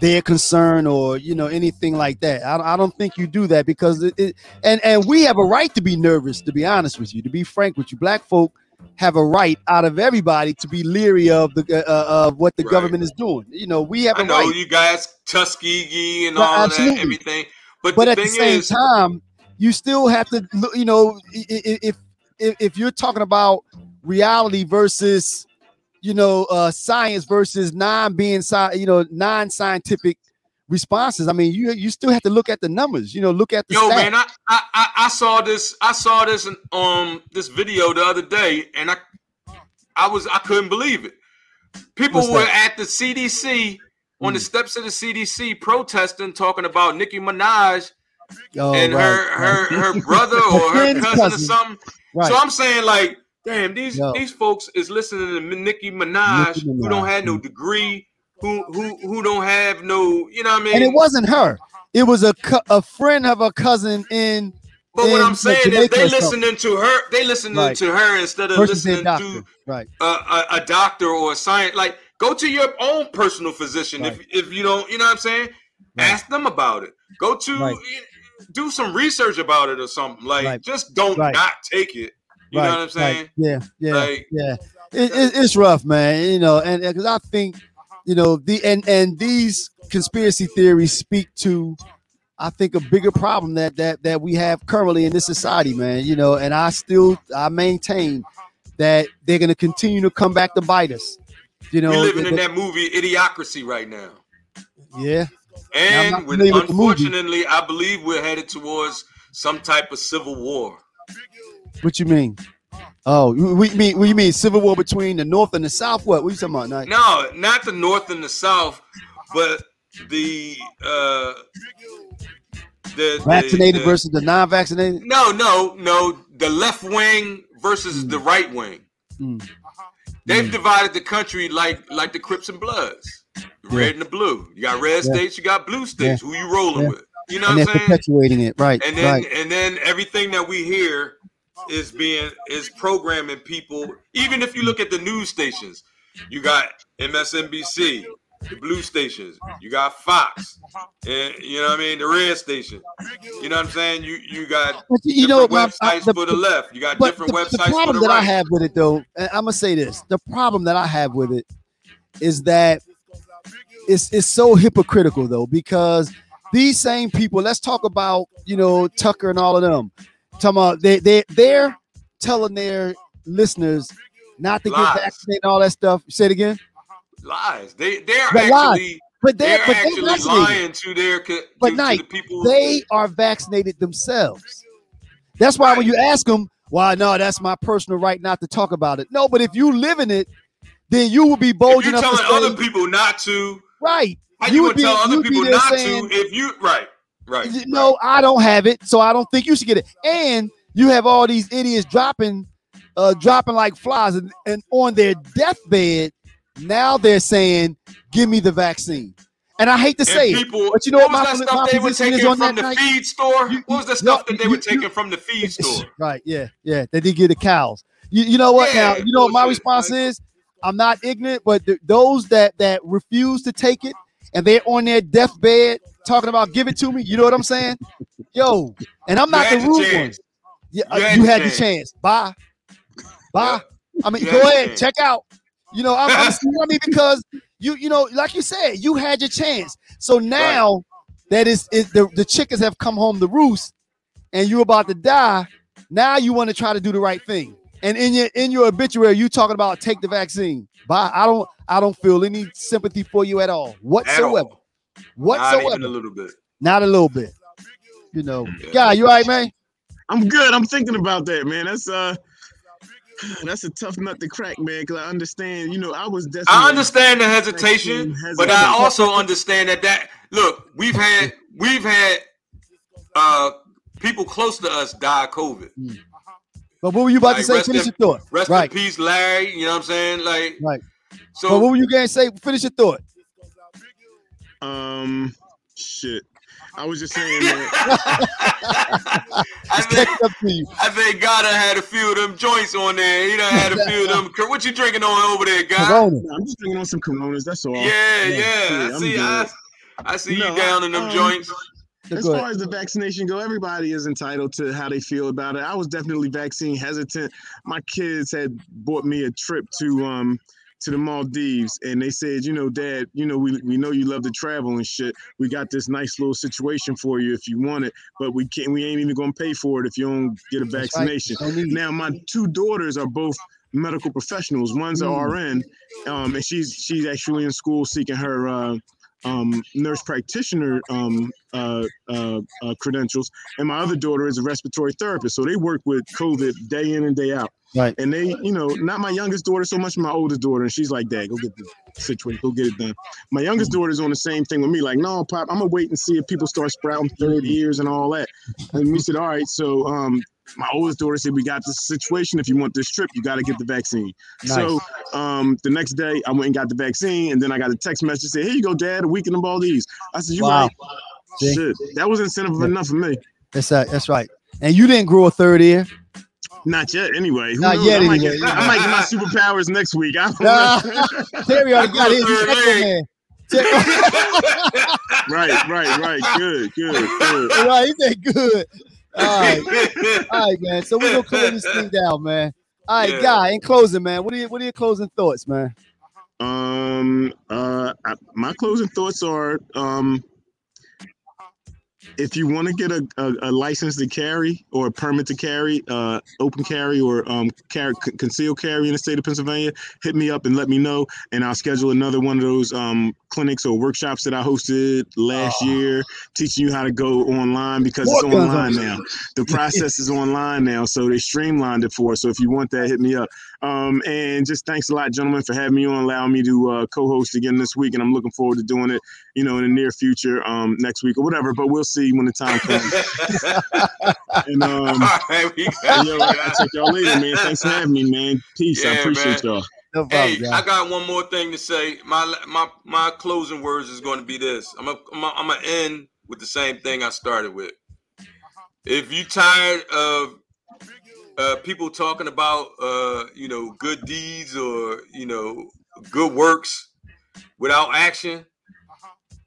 their concern or you know anything like that. I, I don't think you do that because it, it and and we have a right to be nervous. To be honest with you, to be frank with you, black folk have a right out of everybody to be leery of the uh, of what the Right. government is doing. You know, we have I a know right. you guys Tuskegee and all absolutely. that, everything. But, but the at the same is, time, you still have to, look- you know, if if, if you're talking about reality versus, you know, uh, science versus non being, sci- you know, non scientific responses. I mean, you you still have to look at the numbers. You know, look at the yo, stats. man, I, I I saw this. I saw this in, um this video the other day, and I I was I couldn't believe it. People What's were that? at the CDC on the Mm. steps of the CDC protesting, talking about Nicki Minaj Oh, and right, her her right. her brother or her friend's cousin, or cousin. something. right. So I'm saying like, damn, these Yo. these folks is listening to Nicki Minaj, Nicki who don't have no degree, who who who don't have no, you know what I mean? and it wasn't her. It was a cou- a friend of a cousin in But what I'm saying is they listening to her. They listening Right. to her instead of versus listening to Right. a, a, a doctor or a science. Like go to your own personal physician if if you don't. You know what I'm saying? Right. Ask them about it. Go to Right. do some research about it or something. Like Right. just don't Right. not take it. You right, know what I'm saying? Right. Yeah, yeah, Like- yeah. It, it, it's rough, man. You know, and because I think, you know, the and and these conspiracy theories speak to, I think, a bigger problem that that that we have currently in this society, man. You know, and I still I maintain that they're going to continue to come back to bite us. You know, we living the- in that movie Idiocracy right now. yeah, And with unfortunately, I believe we're headed towards some type of civil war. What you mean? Oh, we mean we mean civil war between the North and the South. What? What you talking about? Nike? No, not the North and the South, but the uh the the- Vaccinated the- versus the non-vaccinated. no, no, no. The left wing versus the right wing. Mm. They've Mm. divided the country like like the Crips and Bloods, the red and the blue. You got red Yeah. states, you got blue states. Who you rolling Yeah. with? You know and what they're I'm saying? perpetuating it, right? and then right. and then everything that we hear is being is programming people even if you look at the news stations. You got msnbc the blue stations. You got fox and you know what i mean the red station you know what i'm saying? You you got But you know, my, websites the, for the left. You got different the, websites the problem the that right. I have with it, though, and I'm gonna say this: the problem that I have with it is that it's it's so hypocritical, though, because these same people. Let's talk about you know Tucker and all of them. Talking about they they they're telling their listeners not to Lies. get vaccinated and all that stuff. Say it again. lies they they're But lies. actually But they're, they're but they're actually lying to their co- But to, the people they are vaccinated themselves. That's why when you ask them, "Why no, that's my personal right not to talk about it." No, but if you live in it, then you will be bold if you're enough to telling say, other people not to right. how You you, would would be- tell other people not saying- to if you right right You- No, I don't have it, so I don't think you should get it. And you have all these idiots dropping, uh, dropping like flies, and, and on their deathbed, now they're saying, "Give me the vaccine." And I hate to say it, but you know what what was my- that stuff they were taking from the night? feed store? You- what was the stuff no, that they you- were you- taking from the feed store? Right. Yeah. Yeah. They did get the cows. You, you know what? Yeah, now you know what my response like- is. I'm not ignorant, but th- those that that refuse to take it and they're on their deathbed talking about give it to me. You know what I'm saying? Yo, and I'm not the rude one. Yeah, You had you had your chance. Bye. Bye. I mean, You go ahead, chance. check out. You know, I'm, I'm you I mean because you you know, like you said, you had your chance. So now that is is the the chickens have come home to roost, and you're about to die. Now you want to try to do the right thing. And in your in your obituary, you talking about take the vaccine. Bye. I don't I don't feel any sympathy for you at all At whatsoever. all. Not even a little bit. Not a little bit. You know, Yeah. guy, you all right, man? I'm good. I'm thinking about that, man. That's uh That's a tough nut to crack, man. Because I understand, you know, I was definitely. I understand the hesitation, but I also understand that that look, we've had we've had uh people close to us die of COVID. Mm. But what were you about Like, to say? Finish in- your thought. Rest right, in peace, Larry. You know what I'm saying? Like, right. so but what were you going to say? Finish your thought. Um, shit. I was just saying that. I It's think catching up to you. I think God done had a few of them joints on there. He done had a few of them. What you drinking on over there, God? Corona. I'm just drinking on some Coronas. That's all. Yeah, yeah. Yeah, I I'm see. I, I see No, you down in them um, joints. As far as the vaccination go, everybody is entitled to how they feel about it. I was definitely vaccine hesitant. My kids had bought me a trip to um to the Maldives, and they said, you know, Dad, you know, we, we know you love to travel and shit. We got this nice little situation for you if you want it, but we can't. We ain't even gonna pay for it if you don't get a right. vaccination. It. Now, my two daughters are both medical professionals. One's a Mm. RN, um, and she's she's actually in school seeking her uh, um, nurse practitioner um, uh, uh, uh, credentials, and my other daughter is a respiratory therapist. So they work with COVID day in and day out. Right. And they, you know, not my youngest daughter so much, my oldest daughter, and she's like, "Dad, go get the situation, go get it done." My youngest daughter's on the same thing with me, like, "No, pop, I'm gonna wait and see if people start sprouting third ears and all that." And we said, "All right." So, um, my oldest daughter said, "We got this situation. If you want this trip, you got to get the vaccine." So um, the next day, I went and got the vaccine, and then I got a text message saying, "Here you go, Dad. A week in the Maldives." I said, "You Wow. right? See? Shit, that was incentive Yeah. enough for me. That's right. That's right. And you didn't grow a third ear. Not yet, anyway. Who Not knows? yet I, might anyway. get, I might get my superpowers next week. I don't Nah. know. Terry already got his. Third leg. Man. Right, right, right. Good, good, good. right, he said good. All right, all right, man. So we're gonna close this thing down, man. All right, Yeah. guy. In closing, man. What are your what are your closing thoughts, man? Um, uh, I, my closing thoughts are, um, if you want to get a, a, a license to carry or a permit to carry, uh, open carry or um, carry, concealed carry in the state of Pennsylvania, hit me up and let me know, and I'll schedule another one of those um, clinics or workshops that I hosted last year, teaching you how to go online because More it's online now. The process is online now, so they streamlined it for us. So if you want that, hit me up. Um, and just thanks a lot, gentlemen, for having me on, allowing me to uh, co-host again this week, and I'm looking forward to doing it, you know, in the near future, um, next week or whatever. But we'll see when the time comes. and um, All right, we got yo, I'll check y'all later, man. Thanks for having me, man. Peace. I appreciate man. y'all. No problem, Hey, guy. I got one more thing to say. My my my closing words is going to be this. I'm gonna I'm gonna- I'm gonna end with the same thing I started with. If you tired of uh, people talking about uh, you know good deeds or you know good works without action,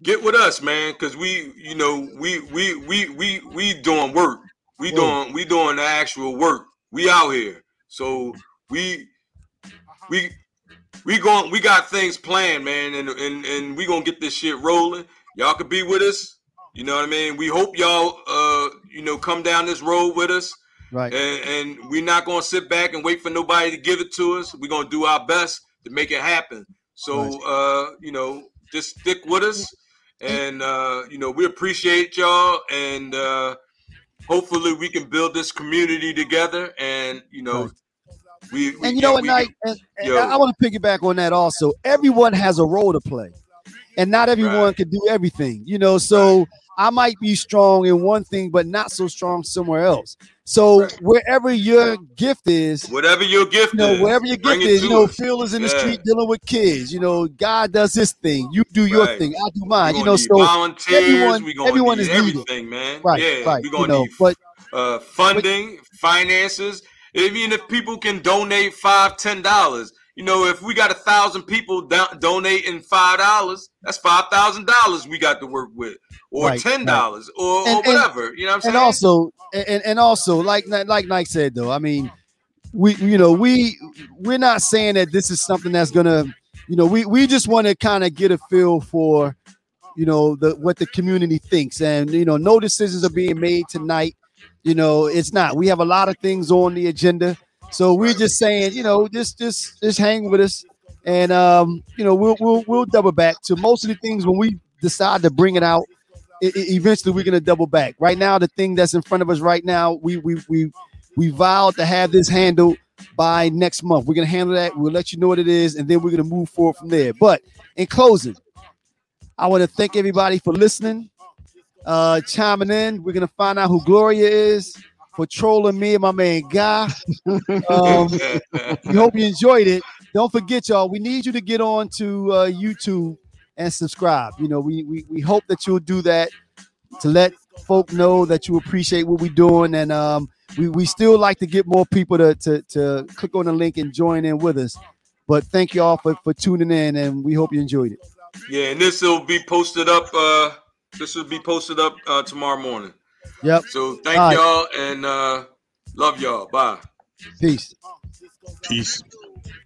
get with us, man. Because we you know we we we we we doing work. We doing we doing the actual work. We out here. So we we we going we got things planned, man, and and and we gonna get this shit rolling. Y'all could be with us. You know what I mean? We hope y'all uh you know come down this road with us. Right. And, and we're not gonna sit back and wait for nobody to give it to us. We're gonna do our best to make it happen. So Right. uh, you know, just stick with us. And uh, you know, we appreciate y'all and uh hopefully we can build this community together and you know Right. we, we and you know what, we Knight? And, and I, want to piggyback on that also. Everyone has a role to play, and not everyone Right. can do everything. You know, so I might be strong in one thing, but not so strong somewhere else. So Right. wherever your gift is, whatever your gift you know, is, wherever your gift is, you know, us. Phil is in the Yeah. street dealing with kids. You know, God does his thing. You do your Right. thing. I do mine. You know, so volunteers, everyone- everyone is needed. man. right, yeah, right. we You gonna know, need but uh, funding, finances. Even if people can donate five, ten dollars, you know, if we got a thousand people do- donating five dollars, that's five thousand dollars we got to work with, or Right, ten dollars, or, And- or and- whatever. you know what I'm saying? and also and, and also like like Nike said though, I mean, we you know we we're not saying that this is something that's gonna you know we we just want to kind of get a feel for you know the what the community thinks and you know no decisions are being made tonight. You know it's not. We have a lot of things on the agenda, so we're just saying you know just just just hang with us. And um, you know, we'll we'll we'll double back to most of the things when we decide to bring it out e- e- eventually we're gonna double back. Right now, the thing that's in front of us right now, we we we we vowed to have this handled by next month. We're gonna handle that. We'll let you know what it is, and then we're gonna move forward from there. But in closing, I want to thank everybody for listening, uh, chiming in. We're gonna find out who Gloria is for trolling me and my man Guy. Um, we hope you enjoyed it. Don't forget, y'all. We need you to get on to uh, YouTube and subscribe. You know, we, we we hope that you'll do that to let folk know that you appreciate what we're doing, and um, we we still like to get more people to to to click on the link and join in with us. But thank you all for, for tuning in, and we hope you enjoyed it. Yeah, and this will be posted up. Uh, this will be posted up uh, tomorrow morning. Yep. So thank All right. y'all and uh, love y'all. Bye. Peace. Peace.